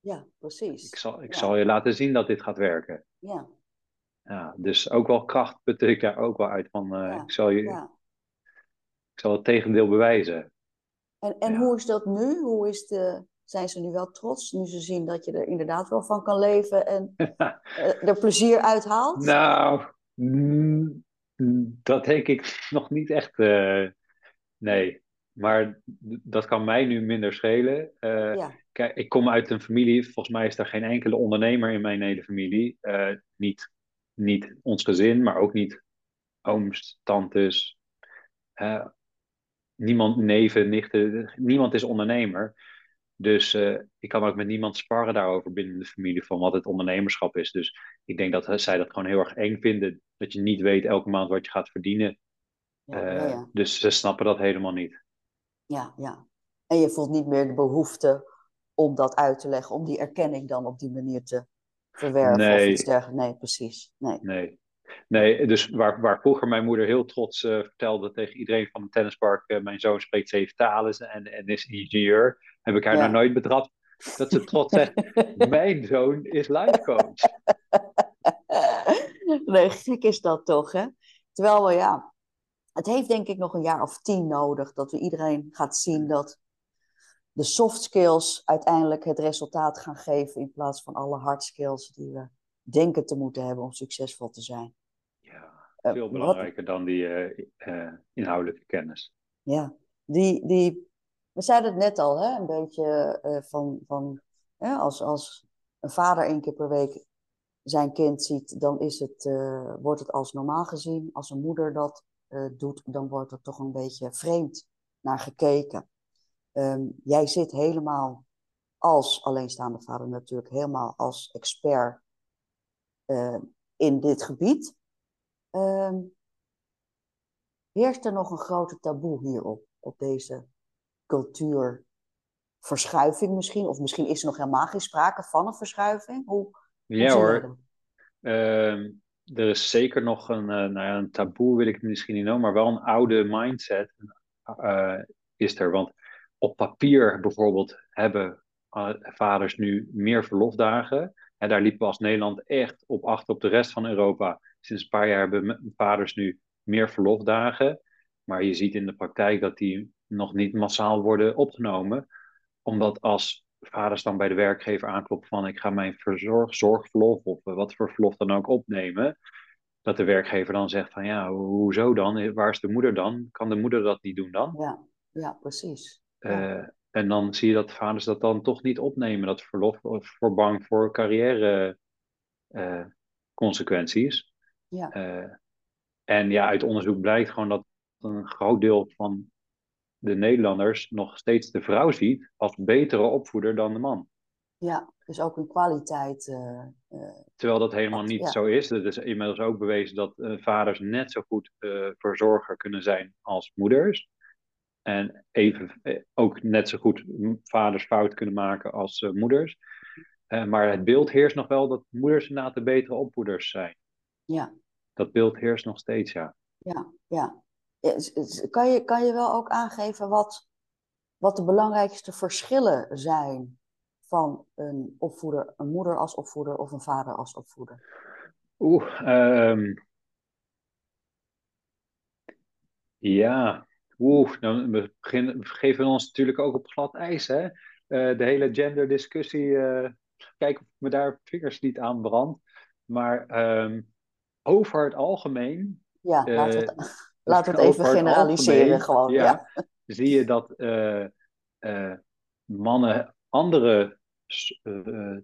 Speaker 1: ja, precies.
Speaker 2: Ik zal, ik
Speaker 1: Ja.
Speaker 2: zal je laten zien dat dit gaat werken.
Speaker 1: Ja,
Speaker 2: Ja, dus ook wel kracht putte ik daar ook wel uit van, eh,
Speaker 1: Ja,
Speaker 2: ik, zal je,
Speaker 1: ja.
Speaker 2: ik zal het tegendeel bewijzen.
Speaker 1: En, en hoe is dat nu? Hoe is de, zijn ze nu wel trots, nu ze zien dat je er inderdaad wel van kan leven en eh, er plezier uit haalt?
Speaker 2: Nou, mm, dat denk ik nog niet echt. eh, nee, maar dat kan mij nu minder schelen. Eh,
Speaker 1: Ja,
Speaker 2: Kijk, ik kom uit een familie, volgens mij is er geen enkele ondernemer in mijn hele familie. Niet, niet ons gezin, maar ook niet ooms, tantes. niemand, neven, nichten, niemand is ondernemer. Dus eh, ik kan ook met niemand sparren daarover binnen de familie van wat het ondernemerschap is. Dus ik denk dat zij dat gewoon heel erg eng vinden. Dat je niet weet elke maand wat je gaat verdienen.
Speaker 1: ja,
Speaker 2: Eh,
Speaker 1: ja, ja.
Speaker 2: Dus ze snappen dat helemaal niet.
Speaker 1: Ja, ja. En je voelt niet meer de behoefte om dat uit te leggen, om die erkenning dan op die manier te verwerven of
Speaker 2: Nee.
Speaker 1: iets dergelijks. Nee, precies. Nee.
Speaker 2: Nee. Nee, dus waar, waar vroeger mijn moeder heel trots eh, vertelde tegen iedereen van het tennispark: eh, Mijn zoon spreekt zeven talen en, en is ingenieur. Heb ik haar
Speaker 1: Ja.
Speaker 2: nog nooit betrapt. Dat ze trots zegt: Mijn zoon is life coach.
Speaker 1: Nee, gek is dat toch, hè? Terwijl we, ja, het heeft denk ik nog een jaar of tien nodig dat we iedereen gaat zien dat de soft skills uiteindelijk het resultaat gaan geven in plaats van alle hard skills die we denken te moeten hebben om succesvol te zijn.
Speaker 2: Ja,
Speaker 1: Eh,
Speaker 2: veel belangrijker dan die eh, eh, inhoudelijke kennis.
Speaker 1: Ja, die, die, we zeiden het net al, hè, een beetje eh, van, van hè, als, als een vader één keer per week zijn kind ziet, dan is het, eh, wordt het als normaal gezien. Als een moeder dat eh, doet, dan wordt er toch een beetje vreemd naar gekeken. Ehm, jij zit helemaal als alleenstaande vader natuurlijk, helemaal als expert in dit gebied. Ehm, heerst er nog een grote taboe hierop, op deze cultuurverschuiving misschien? Of misschien is er nog helemaal geen sprake van een verschuiving? Hoe,
Speaker 2: Ja hoor? Ehm, er is zeker nog een, eh, nou ja, een taboe, wil ik misschien niet noemen, maar wel een oude mindset eh, is er. Want op papier bijvoorbeeld hebben eh, vaders nu meer verlofdagen. En daar liepen we als Nederland echt op achter op de rest van Europa. Sinds een paar jaar hebben vaders nu meer verlofdagen. Maar je ziet in de praktijk dat die nog niet massaal worden opgenomen. Omdat als vaders dan bij de werkgever aankloppen van ik ga mijn verzorg, zorgverlof of eh, wat voor verlof dan ook opnemen. dat de werkgever dan zegt van ja, hoezo dan? Waar is de moeder dan? Kan de moeder dat niet doen dan?
Speaker 1: Ja, ja precies.
Speaker 2: Uh, en dan zie je dat vaders dat dan toch niet opnemen, dat verlof, voor bang voor carrière uh, consequenties.
Speaker 1: Ja.
Speaker 2: Uh, en ja, uit onderzoek blijkt gewoon dat een groot deel van de Nederlanders nog steeds de vrouw ziet als betere opvoeder dan de man.
Speaker 1: Ja, dus ook in kwaliteit. Uh,
Speaker 2: Terwijl dat helemaal niet ja. zo is. Het is inmiddels ook bewezen dat uh, vaders net zo goed verzorger kunnen zijn als moeders. En even, ook net zo goed vaders fout kunnen maken als moeders. maar het beeld heerst nog wel dat moeders inderdaad de betere opvoeders zijn.
Speaker 1: Ja.
Speaker 2: Dat beeld heerst nog steeds, ja.
Speaker 1: Ja, ja. Kan je, kan je wel ook aangeven wat, wat de belangrijkste verschillen zijn van een opvoeder, een moeder als opvoeder of een vader als opvoeder?
Speaker 2: Oeh, um... ja. Oeh, dan we, beginnen, we geven ons natuurlijk ook op glad ijs, hè? Uh, de hele genderdiscussie. Uh, kijk of me daar vingers niet aan brand. Maar um, over het algemeen.
Speaker 1: Ja, uh, laten we het, laten we het even generaliseren gewoon. Ja, ja,
Speaker 2: Zie je dat uh, uh, mannen andere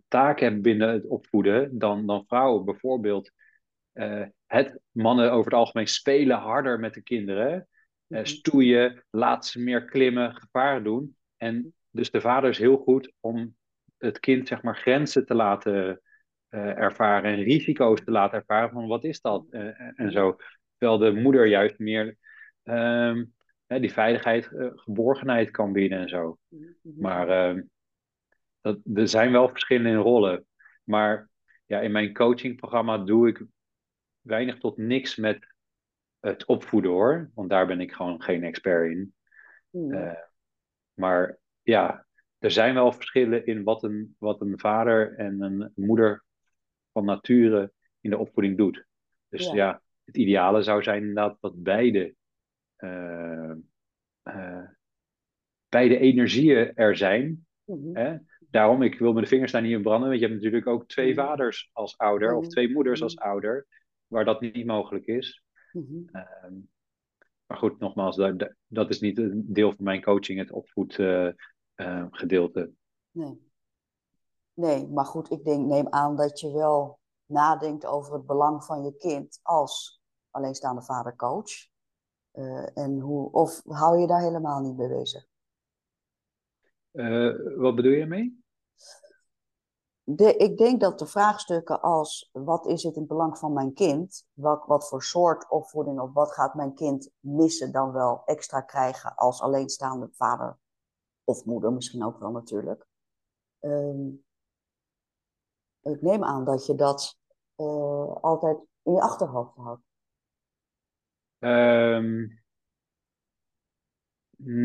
Speaker 2: taken hebben binnen het opvoeden dan, dan vrouwen. Bijvoorbeeld, het, mannen over het algemeen spelen harder met de kinderen. Mm-hmm. stoeien, laten ze meer klimmen, gevaar doen. En dus de vader is heel goed om het kind zeg maar grenzen te laten uh, ervaren en risico's te laten ervaren van wat is dat uh, en zo. Terwijl de moeder juist meer um, die veiligheid, uh, geborgenheid kan bieden en zo. Mm-hmm. Maar ehm, dat, er zijn wel verschillen in rollen. Maar ja, in mijn coachingprogramma doe ik weinig tot niks met het opvoeden hoor. Want daar ben ik gewoon geen expert in.
Speaker 1: Mm.
Speaker 2: maar ja, er zijn wel verschillen in wat een, wat een vader en een moeder van nature in de opvoeding doet. Dus ja, ja het ideale zou zijn inderdaad dat beide, uh, uh, beide energieën er zijn.
Speaker 1: Mm-hmm.
Speaker 2: Hè? Daarom, ik wil de vingers daar niet in branden, want je hebt natuurlijk ook twee
Speaker 1: Mm-hmm.
Speaker 2: vaders als ouder of twee moeders als ouder, waar dat niet mogelijk is. Uh, maar goed, nogmaals, dat, dat is niet een deel van mijn coaching, het opvoedgedeelte.
Speaker 1: nee. Nee, maar goed, ik denk, neem aan dat je wel nadenkt over het belang van je kind als alleenstaande vader-coach. Uh, en hoe, of hou je daar helemaal niet mee bezig?
Speaker 2: Uh, wat bedoel je mee?
Speaker 1: De, ik denk dat de vraagstukken als wat is het in het belang van mijn kind, wat, wat voor soort opvoeding of wat gaat mijn kind missen dan wel extra krijgen als alleenstaande vader of moeder misschien ook wel natuurlijk. Um, ik neem aan dat je dat uh, altijd in je achterhoofd houdt.
Speaker 2: Um,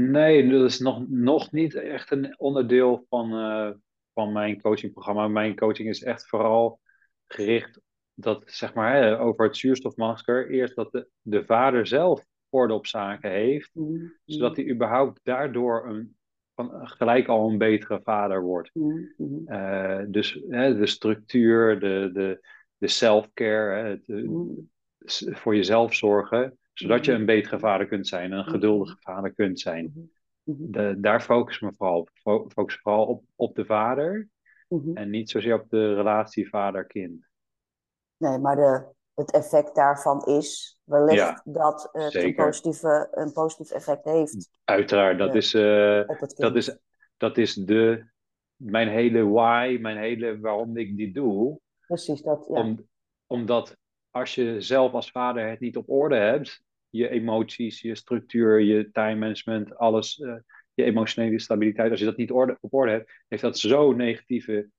Speaker 2: nee, dat is nog, nog niet echt een onderdeel van, uh, van mijn coachingprogramma. Mijn coaching is echt vooral gericht dat, zeg maar, hè, over het zuurstofmasker. Eerst dat de, de vader zelf orde op zaken heeft,
Speaker 1: mm-hmm.
Speaker 2: zodat hij überhaupt daardoor een, van, gelijk al een betere vader wordt.
Speaker 1: Mm-hmm.
Speaker 2: Uh, dus hè, de structuur, de, de, de self-care, het,
Speaker 1: mm-hmm.
Speaker 2: voor jezelf zorgen, zodat je een betere vader kunt zijn, een geduldige vader kunt zijn.
Speaker 1: Mm-hmm.
Speaker 2: De, daar focus me vooral op. Focus vooral op, op de vader en niet zozeer op de relatie vader-kind.
Speaker 1: Nee, maar de, het effect daarvan is wellicht
Speaker 2: Ja,
Speaker 1: dat het een, positieve, een positief effect heeft.
Speaker 2: Uiteraard, dat
Speaker 1: Ja.
Speaker 2: is, eh, dat is, dat is de, mijn hele why, mijn hele waarom ik dit doe.
Speaker 1: Precies, dat, ja.
Speaker 2: Om, omdat als je zelf als vader het niet op orde hebt, je emoties, je structuur, je time management, alles, eh, je emotionele stabiliteit, als je dat niet orde, op orde hebt, heeft dat zo'n negatieve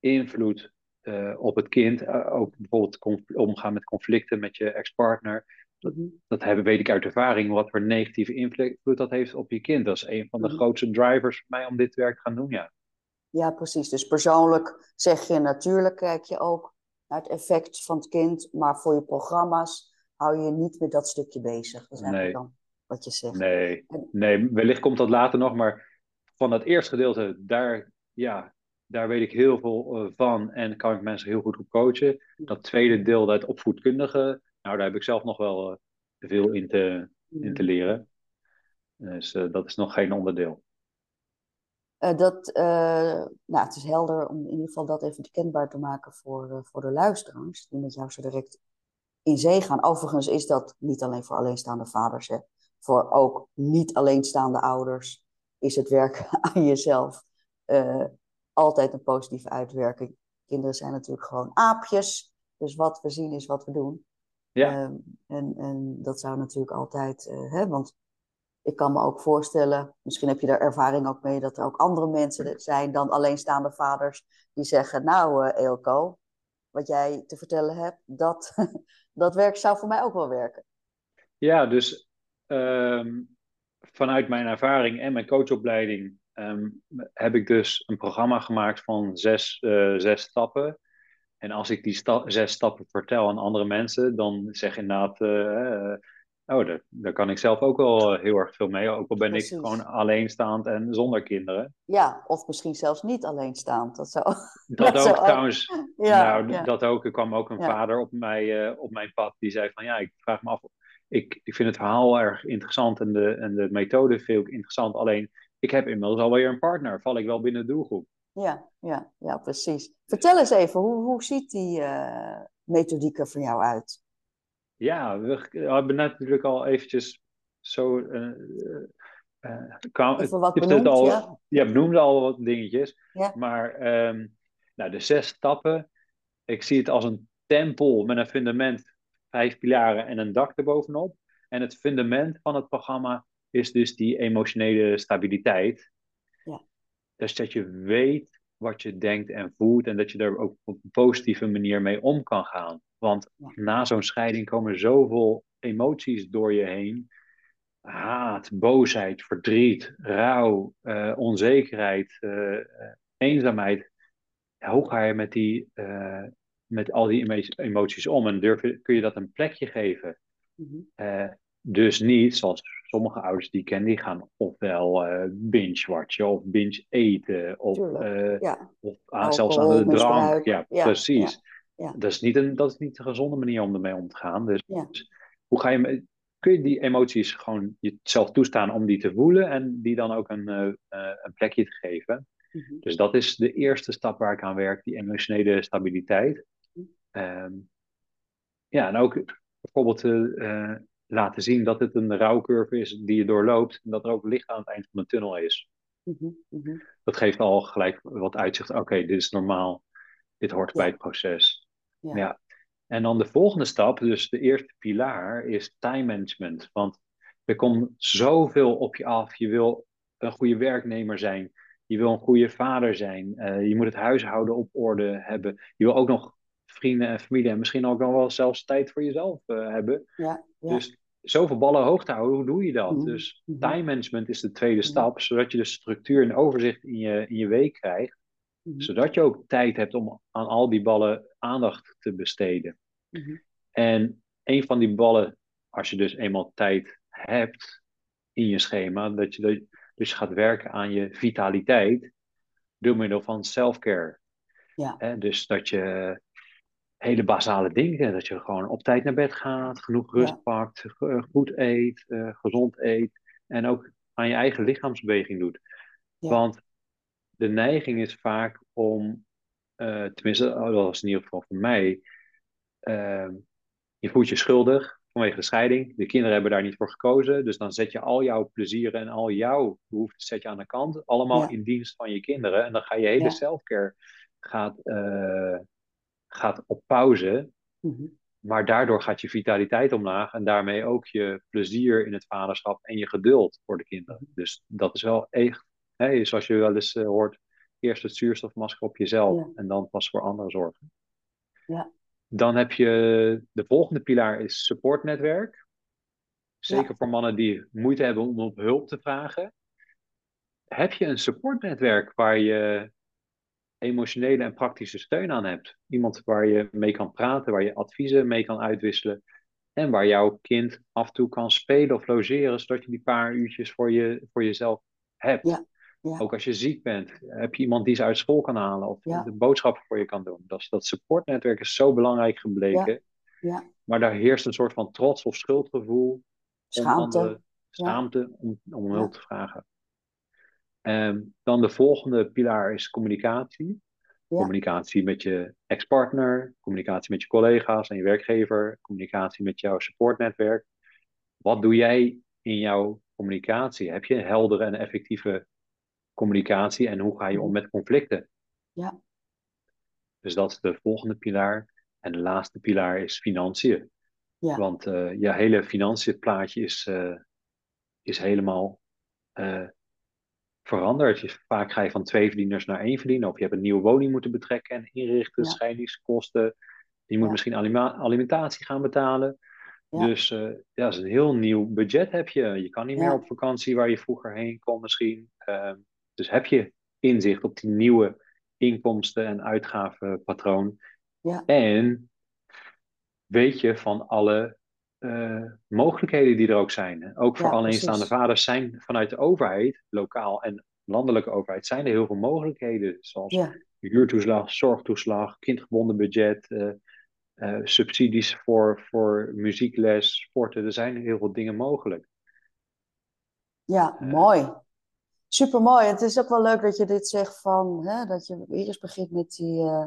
Speaker 2: invloed eh, op het kind. Eh, ook bijvoorbeeld omgaan met conflicten met je ex-partner. Dat, dat hebben, weet ik uit ervaring, wat voor negatieve invloed dat heeft op je kind. Dat is een van de
Speaker 1: Mhm.
Speaker 2: grootste drivers voor mij om dit werk te gaan doen, ja.
Speaker 1: Ja, precies. Dus persoonlijk zeg je natuurlijk, kijk je ook naar het effect van het kind, maar voor je programma's hou je niet met dat stukje bezig. Dat is eigenlijk
Speaker 2: Nee.
Speaker 1: dan wat je zegt.
Speaker 2: Nee,
Speaker 1: En-
Speaker 2: nee, wellicht komt dat later nog, maar van dat eerste gedeelte, daar, ja, daar weet ik heel veel eh, van en kan ik mensen heel goed op coachen. Dat tweede deel, dat opvoedkundige, nou, daar heb ik zelf nog wel uh, veel in te, in te leren. Dus uh, dat is nog geen onderdeel.
Speaker 1: dat, nou, het is helder om in ieder geval dat even kenbaar te maken voor, voor de luisteraars, die met jou zo direct in zee gaan. Overigens is dat niet alleen voor alleenstaande vaders, hè. voor ook niet alleenstaande ouders is het werk aan jezelf altijd een positieve uitwerking. Kinderen zijn natuurlijk gewoon aapjes. Dus wat we zien is wat we doen. Ja. Ehm, en, en dat zou natuurlijk altijd, uh, hè, want ik kan me ook voorstellen, misschien heb je daar ervaring ook mee, dat er ook andere mensen zijn dan alleenstaande vaders die zeggen, nou uh, Eelco, wat jij te vertellen hebt, dat, dat werk zou voor mij ook wel werken.
Speaker 2: Ja, dus ehm, vanuit mijn ervaring en mijn coachopleiding Ehm, heb ik dus een programma gemaakt van zes, uh, zes stappen. En als ik die zes stappen vertel aan andere mensen, dan zeg inderdaad, uh, oh, daar, daar kan ik zelf ook wel heel erg veel mee. Ook al ben ik gewoon alleenstaand en zonder kinderen.
Speaker 1: Ja, of misschien zelfs niet alleenstaand. Dat, zou,
Speaker 2: dat, dat ook trouwens. Ja, nou, dat ook. Er kwam ook een vader op, mij, op mijn pad die zei van ja, ik vraag me af. Ik, ik vind het verhaal erg interessant en de, en de methode veel interessant. Alleen ik heb inmiddels alweer een partner. Val ik wel binnen de doelgroep?
Speaker 1: Ja, ja, ja precies. Vertel eens even, hoe, hoe ziet die uh, methodiek er voor jou uit?
Speaker 2: Ja, we, hebben natuurlijk al eventjes zo... Uh, uh, kwam,
Speaker 1: wat benoemd, al, ja.
Speaker 2: ja, benoemde al wat dingetjes. Ja. Maar um, nou, de zes stappen, ik zie het als een tempel met een fundament, vijf pilaren en een dak erbovenop. En het fundament van het programma is dus die emotionele stabiliteit. Ja. Dus dat je weet wat je denkt en voelt en dat je er ook op een positieve manier mee om kan gaan. Want na zo'n scheiding komen zoveel emoties door je heen. Haat, boosheid, verdriet, rouw, uh, onzekerheid, uh, eenzaamheid. hoe ga je met, die, uh, met al die emoties om? En durf je, kun je dat een plekje geven? Mm -hmm. Dus niet, zoals sommige ouders die ik ken, die gaan ofwel uh, binge-watchen of binge-eten. Of, ja. of ah, zelfs aan de drank. Ja, precies. Ja. Dat, is niet een, dat is niet een gezonde manier om ermee om te gaan. Dus, hoe ga je, kun je die emoties gewoon jezelf toestaan om die te voelen en die dan ook een, uh, een plekje te geven? Mm -hmm. Dus dat is de eerste stap waar ik aan werk, die emotionele stabiliteit. Um, ja, en ook bijvoorbeeld laten zien dat het een rouwcurve is die je doorloopt en dat er ook licht aan het eind van de tunnel is. Mhm, mhm. Dat geeft al gelijk wat uitzicht. Oké, dit is normaal. Dit hoort bij het proces. Ja. ja. En dan de volgende stap, dus de eerste pilaar, is time management. Want er komt zoveel op je af. Je wil een goede werknemer zijn. Je wil een goede vader zijn. Uh, je moet het huishouden op orde hebben. Je wil ook nog vrienden en familie en misschien ook nog wel zelfs tijd voor jezelf uh, hebben. Ja, ja. Dus zoveel ballen hoog te houden, hoe doe je dat? Mhm, dus mhm. time management is de tweede mhm. stap, zodat je de structuur en overzicht in je, in je week krijgt. Zodat je ook tijd hebt om aan al die ballen aandacht te besteden. En een van die ballen, als je dus eenmaal tijd hebt in je schema, dat je dus gaat werken aan je vitaliteit door middel van self-care. Ja. dus dat je hele basale dingen. Dat je gewoon op tijd naar bed gaat, genoeg rust pakt, eh, goed eet, uh, gezond eet. En ook aan je eigen lichaamsbeweging doet. Want de neiging is vaak om, uh, tenminste, oh, dat was in ieder geval voor mij, uh, je voelt je schuldig vanwege de scheiding. De kinderen hebben daar niet voor gekozen. Dus dan zet je al jouw plezieren en al jouw behoeften zet je aan de kant. Allemaal in dienst van je kinderen. En dan ga je hele ja. selfcare gaat, gaat op pauze. Mhm. Maar daardoor gaat je vitaliteit omlaag en daarmee ook je plezier in het vaderschap en je geduld voor de kinderen. Mhm. Dus dat is wel echt, hè, zoals je wel eens uh, hoort, eerst het zuurstofmasker op jezelf en dan pas voor anderen zorgen. Ja. Dan heb je de volgende pilaar is supportnetwerk. Zeker voor mannen die moeite hebben om op hulp te vragen. Heb je een supportnetwerk waar je emotionele en praktische steun aan hebt. Iemand waar je mee kan praten, waar je adviezen mee kan uitwisselen. En waar jouw kind af en toe kan spelen of logeren, zodat je die paar uurtjes voor, je, voor jezelf hebt. Ja,
Speaker 1: Ja.
Speaker 2: Ook als je ziek bent, heb je iemand die ze uit school kan halen of
Speaker 1: Ja.
Speaker 2: de boodschappen voor je kan doen. Dat, dat supportnetwerk is zo belangrijk gebleken.
Speaker 1: Ja.
Speaker 2: Maar daar heerst een soort van trots of schuldgevoel. Om
Speaker 1: Schaamte.
Speaker 2: anderen- schaamte om, om hulp te vragen. Ehm, dan de volgende pilaar is communicatie.
Speaker 1: Ja.
Speaker 2: Communicatie met je ex-partner, communicatie met je collega's en je werkgever, communicatie met jouw supportnetwerk. Wat doe jij in jouw communicatie? Heb je een heldere en effectieve communicatie en hoe ga je om met conflicten?
Speaker 1: Ja.
Speaker 2: Dus dat is de volgende pilaar. En de laatste pilaar is financiën.
Speaker 1: Ja.
Speaker 2: Want eh je hele financiën plaatje is, eh, is helemaal eh, veranderd. Je, vaak ga je van twee verdieners naar één verdiener. Of je hebt een nieuwe woning moeten betrekken en inrichten,
Speaker 1: Ja.
Speaker 2: scheidingskosten. Je moet
Speaker 1: Ja.
Speaker 2: misschien alima- alimentatie gaan betalen.
Speaker 1: Ja.
Speaker 2: Dus ja, dat is een heel nieuw budget heb je. Je kan niet meer op vakantie waar je vroeger heen kon misschien. Ehm, dus heb je inzicht op die nieuwe inkomsten- en uitgavenpatroon.
Speaker 1: Ja.
Speaker 2: En weet je van alle eh, mogelijkheden die er ook zijn. Ook voor
Speaker 1: Ja,
Speaker 2: alleenstaande
Speaker 1: precies.
Speaker 2: vaders zijn vanuit de overheid, lokaal en landelijke overheid, zijn er heel veel mogelijkheden. Zoals
Speaker 1: Ja.
Speaker 2: huurtoeslag, zorgtoeslag, kindgebonden budget, eh, eh, subsidies voor, voor muziekles, sporten. Er zijn heel veel dingen mogelijk.
Speaker 1: Ja,
Speaker 2: Eh.
Speaker 1: mooi. Het is ook wel leuk dat je dit zegt van, hè, dat je eerst begint met die eh,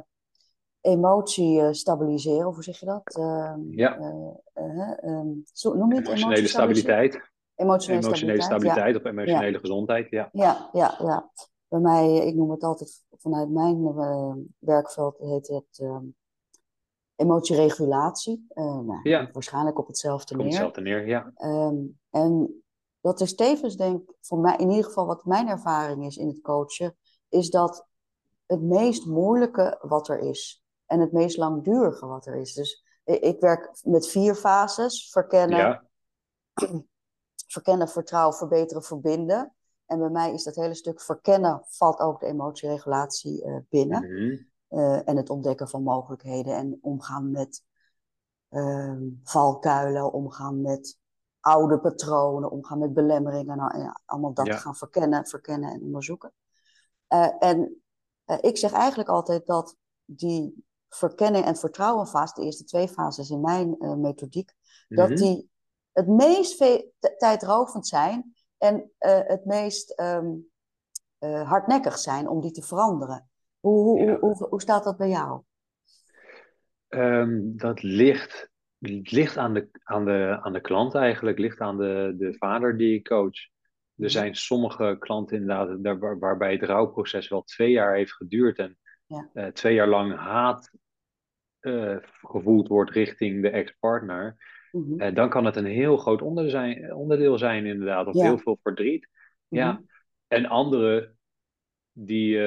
Speaker 1: emotie eh, stabiliseren, of hoe zeg je dat? Ehm,
Speaker 2: Ja.
Speaker 1: eh, eh, ehm, zo, noem je het
Speaker 2: Emotionele stabiliteit,
Speaker 1: Emotionele
Speaker 2: emotionele
Speaker 1: stabiliteit, ja.
Speaker 2: of emotionele gezondheid. Ja.
Speaker 1: Ja, ja, ja. Bij mij, ik noem het altijd vanuit mijn werkveld, heet het ehm, emotieregulatie. Nou,
Speaker 2: Ja.
Speaker 1: Waarschijnlijk op hetzelfde
Speaker 2: Komt
Speaker 1: neer.
Speaker 2: hetzelfde neer. Ja.
Speaker 1: En dat is tevens, denk ik, voor mij, in ieder geval wat mijn ervaring is in het coachen, is dat het meest moeilijke wat er is en het meest langdurige wat er is. Dus ik werk met vier fases: verkennen,
Speaker 2: Ja.
Speaker 1: verkennen, vertrouwen, verbeteren, verbinden. En bij mij is dat hele stuk verkennen, valt ook de emotieregulatie eh, binnen.
Speaker 2: Mhm.
Speaker 1: Eh, en het ontdekken van mogelijkheden en omgaan met ehm, valkuilen, omgaan met oude patronen, omgaan met belemmeringen. Nou, ja, allemaal dat
Speaker 2: Ja.
Speaker 1: gaan verkennen, verkennen en onderzoeken. Eh, en eh, ik zeg eigenlijk altijd dat die verkenning en vertrouwenfase, de eerste twee fases in mijn eh, methodiek, dat
Speaker 2: Mhm.
Speaker 1: die het meest tijdrovend zijn en het meest ehm, eh, hardnekkig zijn om die te veranderen. Hoe, hoe,
Speaker 2: Ja.
Speaker 1: hoe, hoe, hoe staat dat bij jou?
Speaker 2: Ehm, dat ligt, ligt aan, de, aan, de, aan de klant eigenlijk, ligt aan de, de vader die ik coach. Er
Speaker 1: Mhm.
Speaker 2: zijn sommige klanten inderdaad daar, waar- waarbij het rouwproces wel twee jaar heeft geduurd en
Speaker 1: Ja.
Speaker 2: eh, twee jaar lang haat eh, gevoeld wordt richting de ex-partner.
Speaker 1: Mhm.
Speaker 2: Eh, dan kan het een heel groot onderdeel zijn, onderdeel zijn inderdaad, of
Speaker 1: Ja.
Speaker 2: heel veel verdriet. Ja,
Speaker 1: Mhm.
Speaker 2: en andere, die,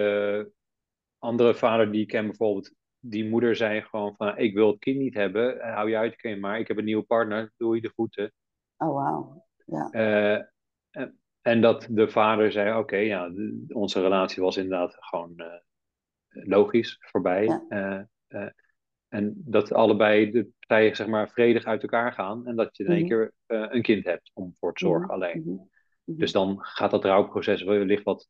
Speaker 2: andere vader die ik ken bijvoorbeeld, die moeder zei gewoon van, ik wil het kind niet hebben, eh, hou je uit kind, maar ik heb een nieuwe partner, doe je de voeten.
Speaker 1: Oh, wauw. Ja.
Speaker 2: Eh, en, en dat de vader zei, oké, ja, de- onze relatie was inderdaad gewoon eh, logisch, voorbij.
Speaker 1: Ja.
Speaker 2: En dat allebei de partijen zeg maar vredig uit elkaar gaan en dat je in één
Speaker 1: Mhm.
Speaker 2: keer een kind hebt om voor te zorgen
Speaker 1: Mhm.
Speaker 2: alleen.
Speaker 1: Mhm.
Speaker 2: Dus dan gaat dat rouwproces wellicht wat,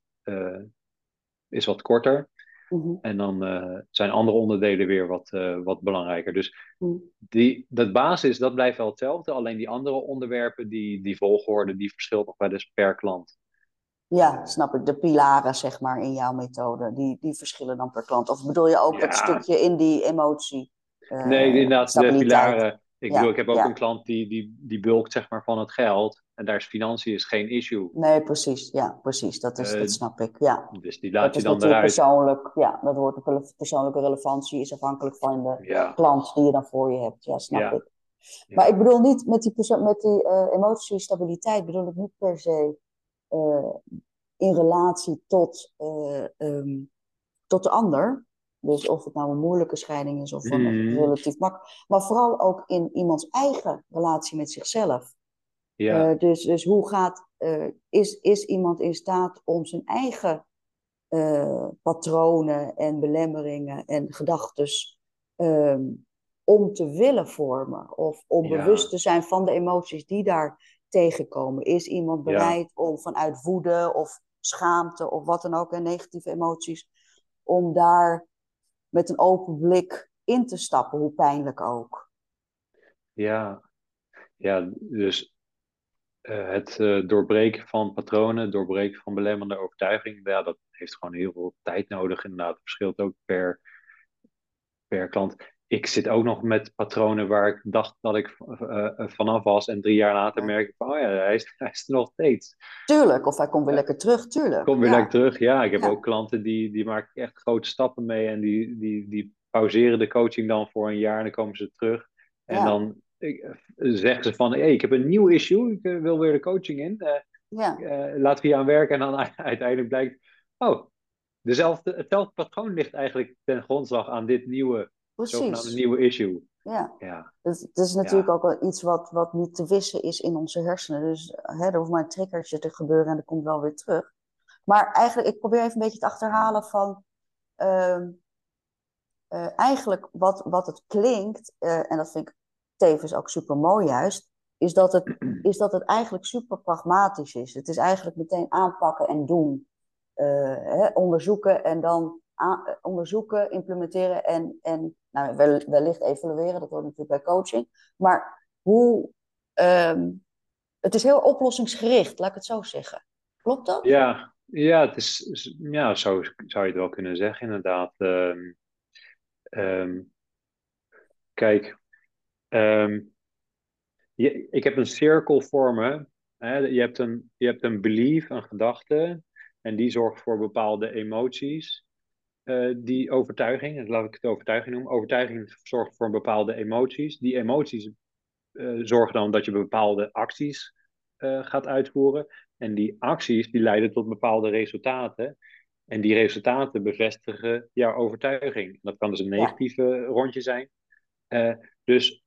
Speaker 2: is wat korter.
Speaker 1: Mhm.
Speaker 2: En dan eh, zijn andere onderdelen weer wat, eh, wat belangrijker. Dus
Speaker 1: Mhm.
Speaker 2: die, dat basis, dat blijft wel hetzelfde. Alleen die andere onderwerpen, die, die volgorde, die verschilt nog wel eens per klant.
Speaker 1: Ja, snap ik. De pilaren, zeg maar, in jouw methode, die, die verschillen dan per klant. Of bedoel je ook dat
Speaker 2: Ja.
Speaker 1: stukje in die emotie? eh,
Speaker 2: nee, inderdaad, de pilaren. Ik
Speaker 1: Ja,
Speaker 2: bedoel, ik heb ook
Speaker 1: ja.
Speaker 2: een klant die, die, die bulkt zeg maar van het geld. En daar is financiën is geen issue.
Speaker 1: Nee, precies. Ja, precies. Dat, is,
Speaker 2: Eh,
Speaker 1: dat snap ik. Ja.
Speaker 2: Dus die
Speaker 1: Dat
Speaker 2: laat je
Speaker 1: is
Speaker 2: dan eruit.
Speaker 1: persoonlijk. Ja, dat wordt ook een persoonlijke relevantie, is afhankelijk van de
Speaker 2: Ja,
Speaker 1: klant die je dan voor je hebt. Ja, snap
Speaker 2: Ja.
Speaker 1: ik.
Speaker 2: Ja.
Speaker 1: Maar ik bedoel niet met die, perso- met die eh, emotiestabiliteit, bedoel ik niet per se eh, in relatie tot, eh, ehm, tot de ander. Dus of het nou een moeilijke scheiding is of een
Speaker 2: Mhm.
Speaker 1: relatief mak. Maar vooral ook in iemands eigen relatie met zichzelf.
Speaker 2: Ja,
Speaker 1: Eh, dus, dus hoe gaat, eh, is, is iemand in staat om zijn eigen eh, patronen en belemmeringen en gedachten om te willen vormen? Of om
Speaker 2: Ja.
Speaker 1: bewust te zijn van de emoties die daar tegenkomen? Is iemand
Speaker 2: Ja.
Speaker 1: bereid om vanuit woede of schaamte of wat dan ook, en negatieve emoties, om daar met een open blik in te stappen, hoe pijnlijk ook.
Speaker 2: Ja, ja dus het uh, doorbreken van patronen, doorbreken van belemmerende overtuigingen, ja, dat heeft gewoon heel veel tijd nodig. Inderdaad, het verschilt ook per, per klant. Ik zit ook nog met patronen waar ik dacht dat ik uh, vanaf was. En drie jaar later merk ik van, oh ja, hij is, hij is er nog steeds.
Speaker 1: Tuurlijk, of hij komt weer lekker terug, tuurlijk.
Speaker 2: Komt weer lekker terug, ja. Ik heb ook klanten die, die maken echt grote stappen mee. En die, die, die pauzeren de coaching dan voor een jaar en dan komen ze terug. En dan ik, zeggen ze van, hey, ik heb een nieuw issue, ik wil weer de coaching in. ja. laten we hier aan werken. En dan uiteindelijk blijkt, oh, dezelfde, hetzelfde patroon ligt eigenlijk ten grondslag aan dit nieuwe, zogenaamde nieuwe issue.
Speaker 1: Ja, ja. Het, het is natuurlijk ook wel iets wat, wat niet te wissen is in onze hersenen. Dus hè, er hoeft maar een triggertje te gebeuren en dat komt wel weer terug. Maar eigenlijk, ik probeer even een beetje te achterhalen van... Uh, uh, eigenlijk wat, wat het klinkt, uh, en dat vind ik tevens ook super mooi juist, is dat, het, is dat het eigenlijk super pragmatisch is. Het is eigenlijk meteen aanpakken en doen. Uh, hè, onderzoeken en dan aan, onderzoeken, implementeren en, en nou, wellicht evalueren. Dat hoort natuurlijk bij coaching. Maar hoe. Um, het is heel oplossingsgericht, laat ik het zo zeggen. Klopt dat?
Speaker 2: Ja, ja, het is, ja zo zou je het wel kunnen zeggen, inderdaad. Um, um, kijk, je, ik heb een cirkel voor me. Hè? Je, hebt een, je hebt een belief, een gedachte. En die zorgt voor bepaalde emoties. Uh, die overtuiging, laat ik het overtuiging noemen. Overtuiging zorgt voor bepaalde emoties. Die emoties uh, zorgen dan dat je bepaalde acties uh, gaat uitvoeren. En die acties die leiden tot bepaalde resultaten. En die resultaten bevestigen jouw overtuiging. Dat kan dus een negatieve ja. rondje zijn. dus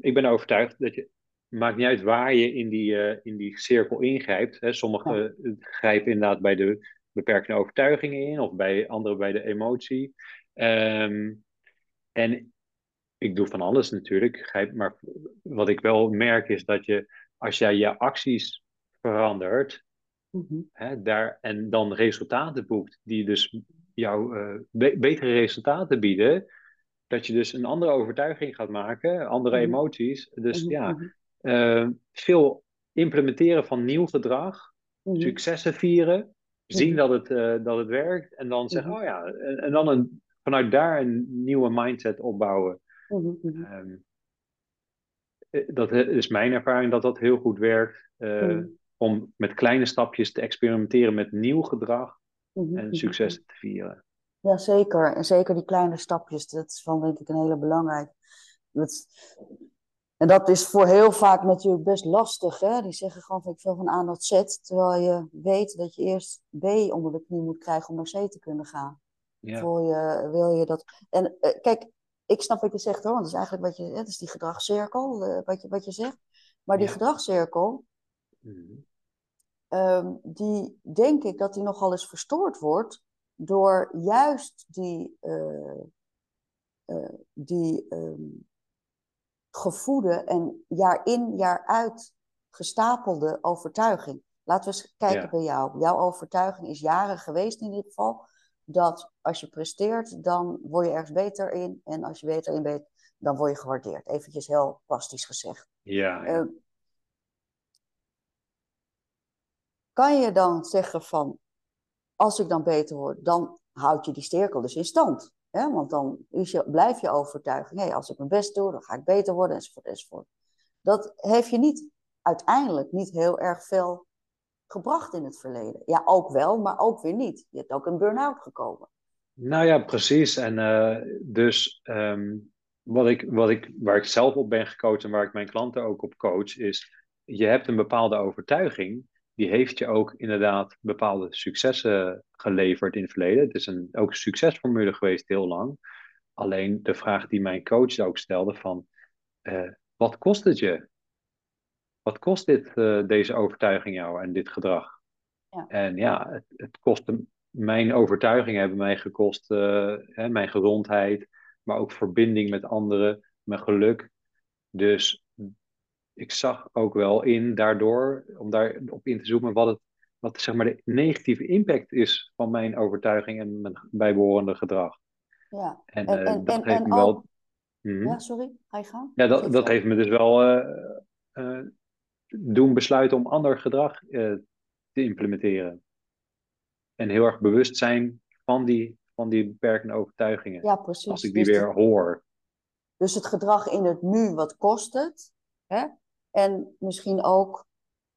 Speaker 2: ik ben overtuigd dat je maakt niet uit waar je in die, uh, in die cirkel ingrijpt. Hè. Sommigen ja. grijpen inderdaad bij de beperkende overtuigingen in, of bij anderen bij de emotie. Um, en ik doe van alles natuurlijk. Grijp, maar wat ik wel merk is dat je, als jij je acties verandert, mm -hmm. hè, daar, en dan resultaten boekt die dus jou uh, be betere resultaten bieden, dat je dus een andere overtuiging gaat maken, andere mm -hmm. emoties. Dus mm -hmm. ja, uh, veel implementeren van nieuw gedrag, successen vieren, zien dat het, uh, dat het werkt en dan zeggen, oh ja, en, en, dan een, vanuit daar een nieuwe mindset opbouwen. Um, dat is mijn ervaring dat dat heel goed werkt. Uh, om met kleine stapjes te experimenteren met nieuw gedrag en successen te vieren.
Speaker 1: Ja, zeker. En zeker die kleine stapjes, dat is van denk ik een hele belangrijke. Dat, en dat is voor heel vaak natuurlijk best lastig. Hè? Die zeggen gewoon van ik veel van A naar Z. Terwijl je weet dat je eerst B onder de knie moet krijgen om naar C te kunnen gaan. Ja. Voor je, wil je dat. En uh, kijk, ik snap wat je zegt hoor. Want dat is eigenlijk wat je. Het is die gedragscirkel, uh, wat, je, wat je zegt. Maar die ja. gedragscirkel. Mm-hmm. Um, die denk ik dat die nogal eens verstoord wordt. Door juist die. Uh, die um, gevoede en jaar in, jaar uit gestapelde overtuiging. Laten we eens kijken ja. bij jou. Jouw overtuiging is jaren geweest in ieder geval. Dat als je presteert, dan word je ergens beter in. En als je beter in bent, dan word je gewaardeerd. Eventjes heel plastisch gezegd.
Speaker 2: Ja. ja. Uh,
Speaker 1: kan je dan zeggen van, als ik dan beter word, dan houd je die sterkel dus in stand. Hè? Want dan is je, blijf je overtuiging, hey, als ik mijn best doe, dan ga ik beter worden, enzovoort, enzovoort. Dat heeft je niet, uiteindelijk niet heel erg veel gebracht in het verleden. Ja, ook wel, maar ook weer niet. Je hebt ook een burn-out gekomen.
Speaker 2: Nou ja, precies. En uh, dus um, wat ik, wat ik, waar ik zelf op ben gecoacht en waar ik mijn klanten ook op coach, is je hebt een bepaalde overtuiging die heeft je ook inderdaad bepaalde successen geleverd in het verleden. Het is een, ook een succesformule geweest heel lang. Alleen de vraag die mijn coach ook stelde van, uh, wat kost het je? Wat kost dit, uh, deze overtuiging jou en dit gedrag? Ja. En ja, het, het kostte, mijn overtuigingen hebben mij gekost uh, hè, mijn gezondheid, maar ook verbinding met anderen, mijn geluk. Dus ik zag ook wel in daardoor, om daarop in te zoomen, wat het, wat zeg maar de negatieve impact is van mijn overtuiging en mijn bijbehorende gedrag.
Speaker 1: Ja,
Speaker 2: En,
Speaker 1: en,
Speaker 2: eh,
Speaker 1: en,
Speaker 2: dat
Speaker 1: en,
Speaker 2: heeft me wel. Mhm.
Speaker 1: Ja, sorry, ga je gaan?
Speaker 2: Ja, dat, dat heeft me dus wel eh, eh, doen besluiten om ander gedrag te implementeren. En heel erg bewust zijn van die, van die beperkende overtuigingen.
Speaker 1: Ja,
Speaker 2: Als
Speaker 1: precies.
Speaker 2: ik die
Speaker 1: Dus,
Speaker 2: weer hoor.
Speaker 1: dus het gedrag in het nu, wat kost het? Hè? En misschien ook,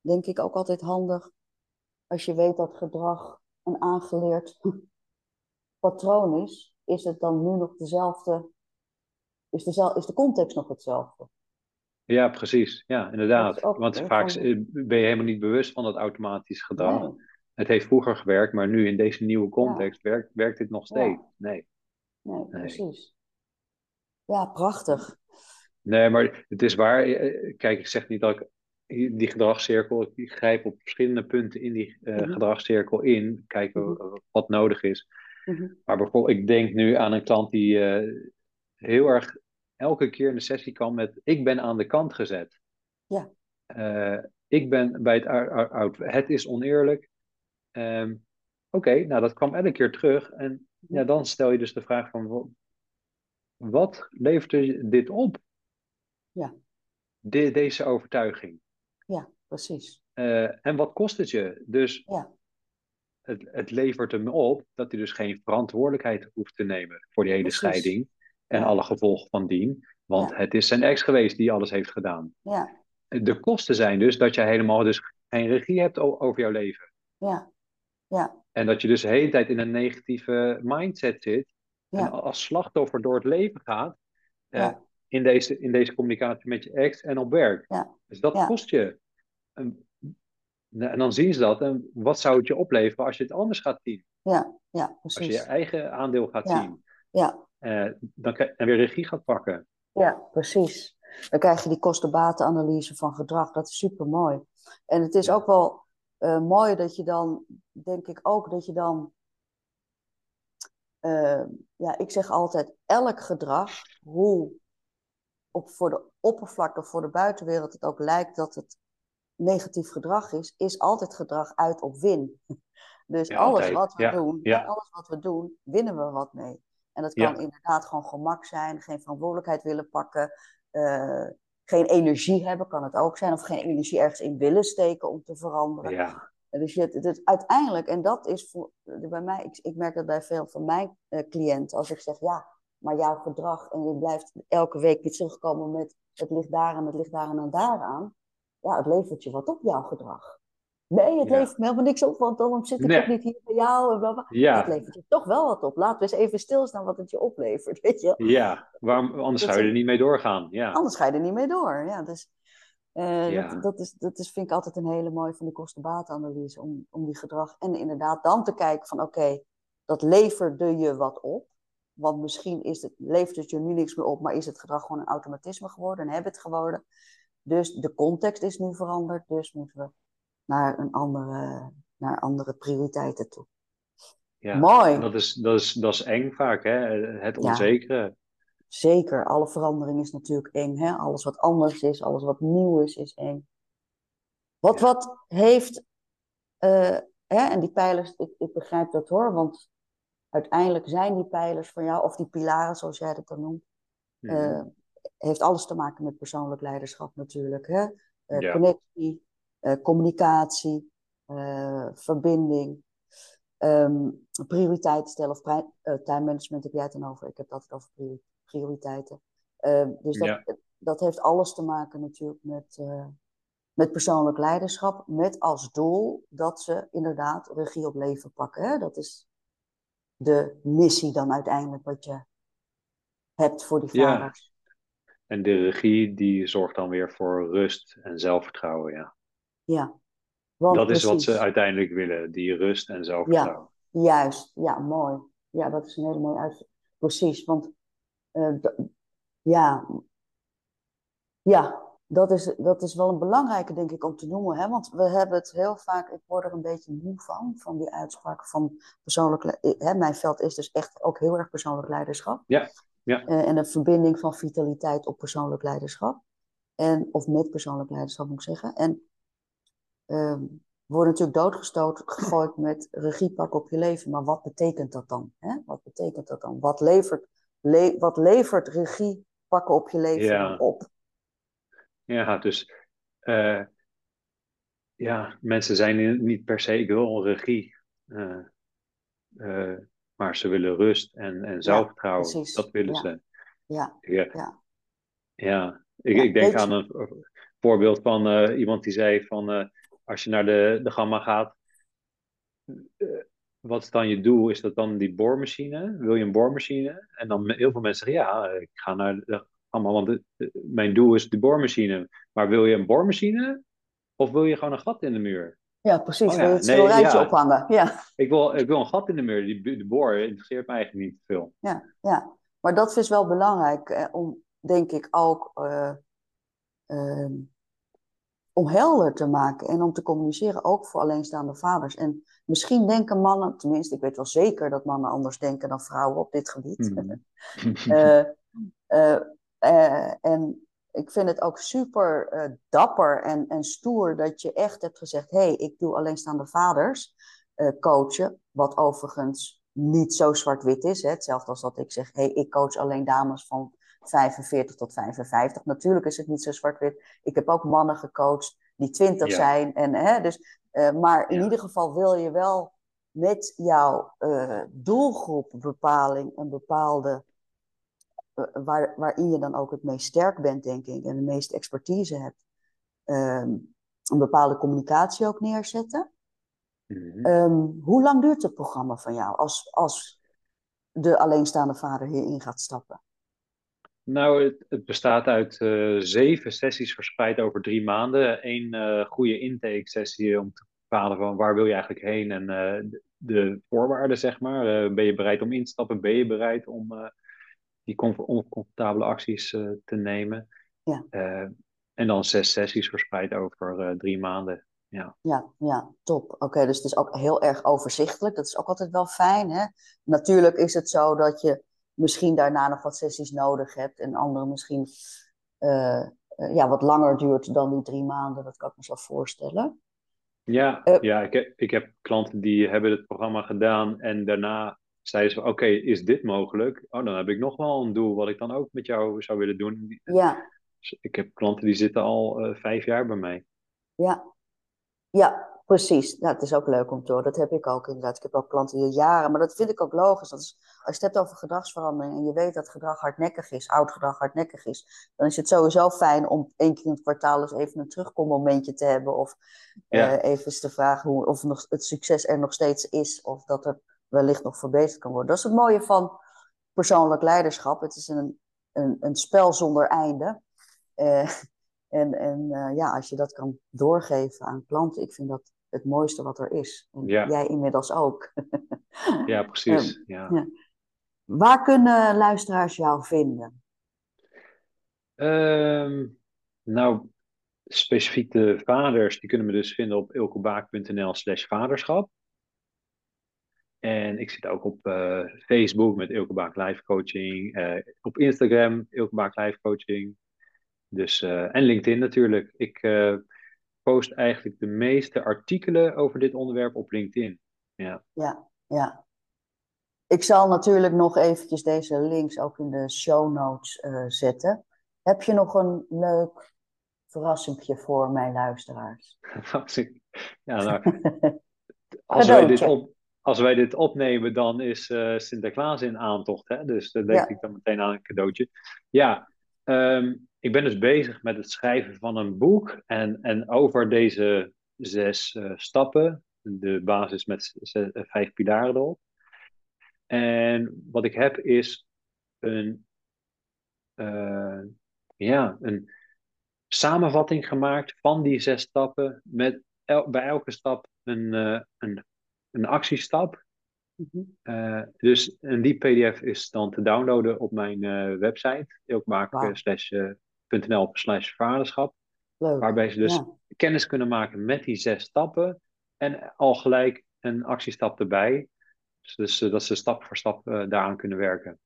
Speaker 1: denk ik ook altijd handig, als je weet dat gedrag een aangeleerd patroon is, is het dan nu nog dezelfde, is de, is de context nog hetzelfde?
Speaker 2: Ja, precies. Ja, inderdaad.
Speaker 1: ook
Speaker 2: Want vaak
Speaker 1: van,
Speaker 2: eh, ben je helemaal niet bewust van dat automatisch gedrag.
Speaker 1: nee,
Speaker 2: Het heeft vroeger gewerkt, maar nu in deze nieuwe
Speaker 1: ja,
Speaker 2: context werkt, werkt dit nog steeds.
Speaker 1: ja,
Speaker 2: Nee,
Speaker 1: nee,
Speaker 2: nee.
Speaker 1: precies. Ja, prachtig.
Speaker 2: Nee, maar het is waar. eh, Kijk, ik zeg niet dat ik die gedragscirkel, ik grijp op verschillende punten in die eh,
Speaker 1: Mhm,
Speaker 2: gedragscirkel in, kijken
Speaker 1: mhm,
Speaker 2: wat nodig is.
Speaker 1: mhm.
Speaker 2: Maar bijvoorbeeld, ik denk nu aan een klant die eh, heel erg elke keer in de sessie kwam met: Ik ben aan de kant gezet.
Speaker 1: Ja,
Speaker 2: Eh, ik ben bij het oud. Het is oneerlijk. Ehm, Oké, nou dat kwam elke keer terug. En ja, dan stel je dus de vraag van: wa- wat levert er dit op?
Speaker 1: Ja,
Speaker 2: De- deze overtuiging.
Speaker 1: ja, precies.
Speaker 2: Eh, en wat kost het je? Dus
Speaker 1: Ja,
Speaker 2: het, het levert hem op dat hij dus geen verantwoordelijkheid hoeft te nemen voor die hele
Speaker 1: precies.
Speaker 2: scheiding en
Speaker 1: Ja,
Speaker 2: alle gevolgen van dien. Want
Speaker 1: ja,
Speaker 2: het is zijn ex geweest die alles heeft gedaan.
Speaker 1: ja,
Speaker 2: De kosten zijn dus dat jij helemaal dus geen regie hebt over jouw leven.
Speaker 1: ja, ja,
Speaker 2: En dat je dus de hele tijd in een negatieve mindset zit. En als slachtoffer door het leven gaat. eh,
Speaker 1: ja,
Speaker 2: in, deze, in deze communicatie met je ex en op werk.
Speaker 1: ja,
Speaker 2: Dus dat
Speaker 1: ja,
Speaker 2: kost je. En, en dan zien ze dat. En wat zou het je opleveren als je het anders gaat zien?
Speaker 1: ja, ja,
Speaker 2: Als je je
Speaker 1: precies.
Speaker 2: eigen aandeel gaat
Speaker 1: Ja,
Speaker 2: zien.
Speaker 1: ja,
Speaker 2: eh, dan krijg- en weer regie gaat pakken.
Speaker 1: ja, precies. Dan krijg je die kosten-batenanalyse van gedrag. Dat is super mooi. En het is ook wel eh, mooi dat je dan, denk ik ook, dat je dan, eh, ja, ik zeg altijd, elk gedrag, hoe op, voor de oppervlakte, voor de buitenwereld het ook lijkt dat het negatief gedrag is, is altijd gedrag uit op win. Dus
Speaker 2: Ja,
Speaker 1: alles
Speaker 2: altijd.
Speaker 1: wat we
Speaker 2: Ja,
Speaker 1: doen,
Speaker 2: ja,
Speaker 1: alles wat we doen, winnen we wat mee. En dat kan inderdaad gewoon gemak zijn, geen verantwoordelijkheid willen pakken, eh, geen energie hebben, kan het ook zijn, of geen energie ergens in willen steken om te veranderen.
Speaker 2: ja,
Speaker 1: Dus je, dus uiteindelijk, en dat is voor, bij mij, ik, ik merk dat bij veel van mijn eh, cliënten, als ik zeg ja, maar jouw gedrag en je blijft elke week weer terugkomen met het ligt daaraan, het ligt daaraan en daaraan, ja, het levert je wat op, jouw gedrag. Nee, het
Speaker 2: ja.
Speaker 1: levert me helemaal niks op, want dan zit ik ook
Speaker 2: Nee,
Speaker 1: niet hier bij jou. En bla bla. Het
Speaker 2: ja,
Speaker 1: levert je toch wel wat op. Laten we eens even stilstaan wat het je oplevert, weet je.
Speaker 2: ja. Waarom, anders
Speaker 1: Dat
Speaker 2: zou je er niet mee doorgaan. Ja,
Speaker 1: anders ga je er niet mee door. Ja, dus eh, dat,
Speaker 2: ja,
Speaker 1: dat, is, dat is, vind ik altijd een hele mooie van die kostenbatenanalyse. Om, om die gedrag en inderdaad dan te kijken van oké, dat leverde je wat op. Want misschien is het, levert het je nu niks meer op, maar is het gedrag gewoon een automatisme geworden, een habit geworden. Dus de context is nu veranderd, dus moeten we naar, een andere, naar andere prioriteiten toe.
Speaker 2: ja.
Speaker 1: Mooi.
Speaker 2: dat is, dat is, dat is eng vaak, hè? Het
Speaker 1: Ja,
Speaker 2: onzekere.
Speaker 1: zeker. Alle verandering is natuurlijk eng. Hè? Alles wat anders is, alles wat nieuw is, is eng. Wat
Speaker 2: Ja,
Speaker 1: wat heeft, eh, hè, en die pijlers, ik, ik begrijp dat hoor, want uiteindelijk zijn die pijlers van jou, of die pilaren zoals jij dat dan noemt,
Speaker 2: mhm.
Speaker 1: eh, heeft alles te maken met persoonlijk leiderschap natuurlijk. Hè? Eh,
Speaker 2: Ja,
Speaker 1: connectie, eh, communicatie, verbinding, ehm, prioriteiten stellen of pri- time management heb jij het dan over. Ik heb altijd over priori- prioriteiten. Ehm, dus dat,
Speaker 2: ja,
Speaker 1: dat heeft alles te maken natuurlijk met, met persoonlijk leiderschap, met als doel dat ze inderdaad regie op leven pakken. Hè? Dat is de missie dan uiteindelijk wat je hebt voor die
Speaker 2: ja.
Speaker 1: vaders.
Speaker 2: En de regie die zorgt dan weer voor rust en zelfvertrouwen, ja.
Speaker 1: Ja, want
Speaker 2: Dat is wat ze uiteindelijk willen, die rust en
Speaker 1: Ja,
Speaker 2: zelfvertrouwen.
Speaker 1: juist. Ja, mooi. Ja, dat is een hele mooie uit. Precies, want eh, ja, ja dat, is, dat is wel een belangrijke, denk ik, om te noemen. Hè? Want we hebben het heel vaak, ik word er een beetje moe van, van die uitspraken van persoonlijk. le- Hè, mijn veld is dus echt ook heel erg persoonlijk leiderschap.
Speaker 2: Ja, ja,
Speaker 1: Eh, en een verbinding van vitaliteit op persoonlijk leiderschap. En, of met persoonlijk leiderschap, moet ik zeggen. En ehm, worden natuurlijk doodgestoten, gegooid met regiepak op je leven. Maar wat betekent dat dan? Hè? Wat betekent dat dan? Wat levert, le wat levert regie pakken op je leven
Speaker 2: Ja.
Speaker 1: op?
Speaker 2: Ja, dus eh, ja, mensen zijn in- niet per se, ik wil regie. eh, eh, maar ze willen rust en, en zelfvertrouwen. Dat willen
Speaker 1: Ja.
Speaker 2: ze.
Speaker 1: Ja,
Speaker 2: Ja,
Speaker 1: Ja.
Speaker 2: ja. Ik, ik denk aan een voorbeeld van iemand die zei van als je naar de, de gamma gaat, wat is dan je doel? Is dat dan die boormachine? Wil je een boormachine? En dan heel veel mensen zeggen ja, ik ga naar de gamma, want de- de- mijn doel is de boormachine. Maar wil je een boormachine? Of wil je gewoon een gat in de muur?
Speaker 1: ja precies.
Speaker 2: Oh ja,
Speaker 1: Wil het
Speaker 2: nee, ja.
Speaker 1: ophangen? Ja,
Speaker 2: Ik wil, ik wil een gat in de muur. Die, de boor interesseert me eigenlijk niet veel.
Speaker 1: ja, ja. Maar dat is wel belangrijk eh, om, denk ik, ook eh, ehm, om helder te maken en om te communiceren, ook voor alleenstaande vaders. En misschien denken mannen, tenminste, ik weet wel zeker dat mannen anders denken dan vrouwen op dit gebied.
Speaker 2: Mhm.
Speaker 1: Eh, eh, en ik vind het ook super eh, dapper en, en stoer dat je echt hebt gezegd: hé, hey, ik doe alleenstaande vaders eh, coachen. Wat overigens niet zo zwart-wit is. Hè? Hetzelfde als dat ik zeg: hé, hey, ik coach alleen dames van 45 tot 55. Natuurlijk is het niet zo zwart-wit. Ik heb ook mannen gecoacht die 20
Speaker 2: Ja.
Speaker 1: zijn. En, hè, dus, maar in
Speaker 2: Ja.
Speaker 1: ieder geval wil je wel met jouw doelgroepbepaling een bepaalde waar, waarin je dan ook het meest sterk bent, denk ik, en de meeste expertise hebt, ehm, een bepaalde communicatie ook neerzetten.
Speaker 2: Mhm.
Speaker 1: Ehm, hoe lang duurt het programma van jou als, als de alleenstaande vader hierin gaat stappen?
Speaker 2: Nou, het, het bestaat uit eh, zeven sessies verspreid over drie maanden. Eén eh, goede intake-sessie om te bepalen van waar wil je eigenlijk heen en eh, de, de voorwaarden, zeg maar. Eh, ben je bereid om in te stappen? Ben je bereid om eh, die comf- oncomfortabele acties eh, te nemen?
Speaker 1: Ja.
Speaker 2: Eh, en dan zes sessies verspreid over eh, drie maanden. Ja.
Speaker 1: Ja, ja, top. Oké, dus het is ook heel erg overzichtelijk. Dat is ook altijd wel fijn, hè? Natuurlijk is het zo dat je misschien daarna nog wat sessies nodig hebt en andere misschien ja, wat langer duurt dan die drie maanden. Dat kan ik me zo voorstellen.
Speaker 2: Ja, ja ik, heb, ik heb klanten die hebben het programma gedaan en daarna zeiden ze van oké, is dit mogelijk? Oh, dan heb ik nog wel een doel wat ik dan ook met jou zou willen doen.
Speaker 1: Ja,
Speaker 2: Dus ik heb klanten die zitten al eh, vijf jaar bij mij.
Speaker 1: Ja, ja, precies. Ja, het is ook leuk om te horen. Dat heb ik ook inderdaad. Ik heb ook klanten die jaren, maar dat vind ik ook logisch. Dat is, als je het hebt over gedragsverandering en je weet dat gedrag hardnekkig is, oud gedrag hardnekkig is, dan is het sowieso fijn om één keer in het kwartaal eens even een terugkommomentje te hebben. Of
Speaker 2: Ja.
Speaker 1: eh, even eens te vragen hoe, of nog, het succes er nog steeds is, of dat er wellicht nog verbeterd kan worden. Dat is het mooie van persoonlijk leiderschap. Het is een, een, een spel zonder einde. Eh, en en eh, ja, als je dat kan doorgeven aan klanten, ik vind dat het mooiste wat er is. En
Speaker 2: Ja.
Speaker 1: jij inmiddels ook.
Speaker 2: Ja, precies. Ja.
Speaker 1: ja. Waar kunnen luisteraars jou vinden?
Speaker 2: Ehm, nou, specifiek de vaders, die kunnen me dus vinden op ilkebaak.nl slash vaderschap. En ik zit ook op eh, Facebook met Ilkebaak Life Coaching. eh, op Instagram Ilkebaak Life Coaching. Dus, eh, en LinkedIn natuurlijk. Ik post eigenlijk de meeste artikelen over dit onderwerp op LinkedIn. Ja,
Speaker 1: Ja, ja. Ik zal natuurlijk nog eventjes deze links ook in de show notes zetten. Heb je nog een leuk verrassingje voor mijn luisteraars?
Speaker 2: Ja nou, als, wij dit op, als wij dit opnemen, dan is eh, Sinterklaas in aantocht. Hè? Dus daar denk
Speaker 1: Ja.
Speaker 2: ik dan meteen aan een cadeautje. Ja, ehm, ik ben dus bezig met het schrijven van een boek. En, en over deze zes eh, stappen, de basis met vijf pilaren erop. En wat ik heb is een, eh, ja, een samenvatting gemaakt van die zes stappen. Met el- bij elke stap een, een, een actiestap.
Speaker 1: Mhm.
Speaker 2: Eh, dus en die PDF is dan te downloaden op mijn eh, website, ilkmaak.nl slash vaderschap.
Speaker 1: Leuk.
Speaker 2: Waarbij ze dus
Speaker 1: Ja.
Speaker 2: kennis kunnen maken met die zes stappen. En al gelijk een actiestap erbij. Dus, dus, eh, dat ze stap voor stap eh, daaraan kunnen werken.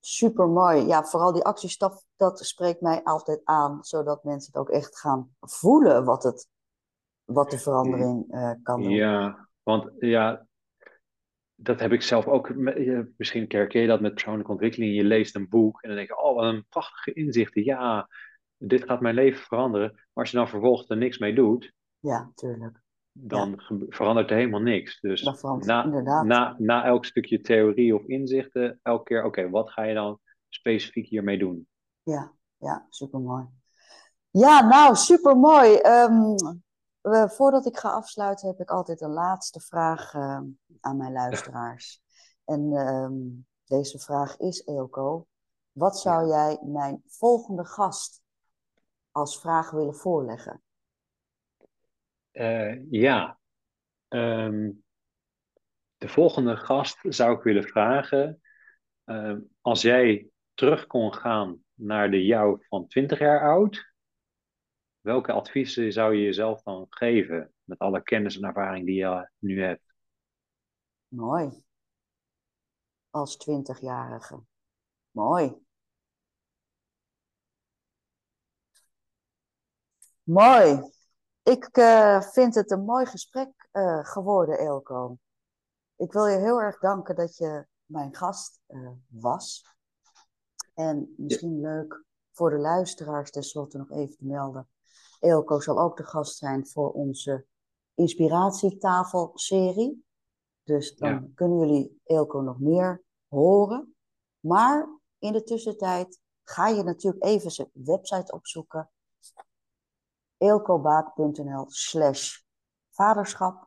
Speaker 1: Super mooi. Ja, vooral die actiestap, dat spreekt mij altijd aan, zodat mensen het ook echt gaan voelen wat het wat de verandering uh, kan doen.
Speaker 2: Ja, want ja, dat heb ik zelf ook. Misschien herken je dat met persoonlijke ontwikkeling. Je leest een boek en dan denk je, oh, wat een prachtige inzichten. Ja, dit gaat mijn leven veranderen. Maar als je dan vervolgens er niks mee doet,
Speaker 1: ja, tuurlijk.
Speaker 2: dan verandert er helemaal niks. Dus na. Na, na elk stukje theorie of inzichten, elke keer, oké, wat ga je dan specifiek hiermee doen?
Speaker 1: Ja, ja, supermooi. Ja, nou, supermooi. Um, voordat ik ga afsluiten, heb ik altijd een laatste vraag uh, aan mijn luisteraars. En um, deze vraag is, Eelco, wat zou jij mijn volgende gast als vraag willen voorleggen?
Speaker 2: Uh, ja, um, de volgende gast zou ik willen vragen, uh, als jij terug kon gaan naar de jou van 20 jaar oud, welke adviezen zou je jezelf dan geven met alle kennis en ervaring die je nu hebt?
Speaker 1: Mooi. Als 20-jarige. Mooi. Mooi. Ik uh, vind het een mooi gesprek uh, geworden, Elko. Ik wil je heel erg danken dat je mijn gast uh, was. En misschien ja. leuk voor de luisteraars tenslotte nog even te melden. Elko zal ook de gast zijn voor onze inspiratietafelserie. Dus dan ja. kunnen jullie Elko nog meer horen. Maar in de tussentijd ga je natuurlijk even zijn website opzoeken. eelcobaak.nl slash vaderschap.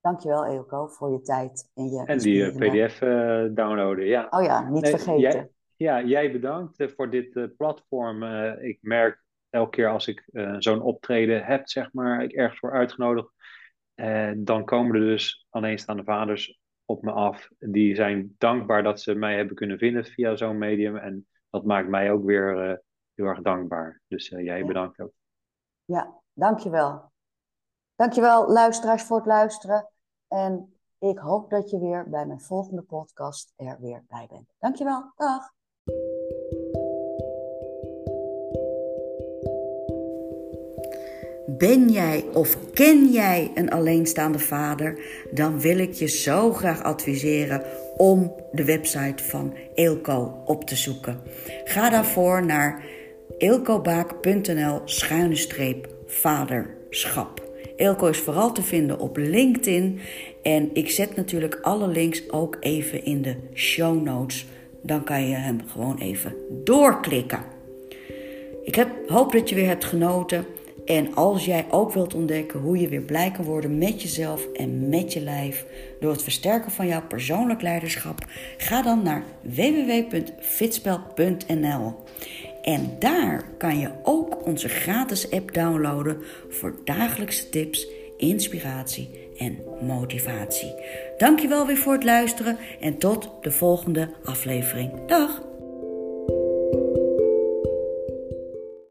Speaker 1: Dankjewel Eelco voor je tijd en je
Speaker 2: En die uh, pdf uh, downloaden, ja.
Speaker 1: Oh ja, niet nee, vergeten.
Speaker 2: Jij, ja, jij bedankt uh, voor dit uh, platform. ik merk elke keer als ik zo'n optreden heb, zeg maar, ik ergens voor uitgenodigd, dan komen er dus alleenstaande vaders op me af. Die zijn dankbaar dat ze mij hebben kunnen vinden via zo'n medium. En dat maakt mij ook weer heel erg dankbaar. Dus jij ja. bedankt ook.
Speaker 1: Ja, dankjewel. Dankjewel luisteraars voor het luisteren. En ik hoop dat je weer bij mijn volgende podcast er weer bij bent. Dankjewel. Dag. Ben jij of ken jij een alleenstaande vader? Dan wil ik je zo graag adviseren om de website van Eelco op te zoeken. Ga daarvoor naar eelcobaak.nl schuine streep vaderschap. Eelco is vooral te vinden op LinkedIn. En ik zet natuurlijk alle links ook even in de show notes. Dan kan je hem gewoon even doorklikken. Ik heb, hoop dat je weer hebt genoten. En als jij ook wilt ontdekken hoe je weer blij kan worden met jezelf en met je lijf door het versterken van jouw persoonlijk leiderschap, ga dan naar www.fitspel.nl. En daar kan je ook onze gratis app downloaden voor dagelijkse tips, inspiratie en motivatie. Dankjewel weer voor het luisteren en tot de volgende aflevering. Dag!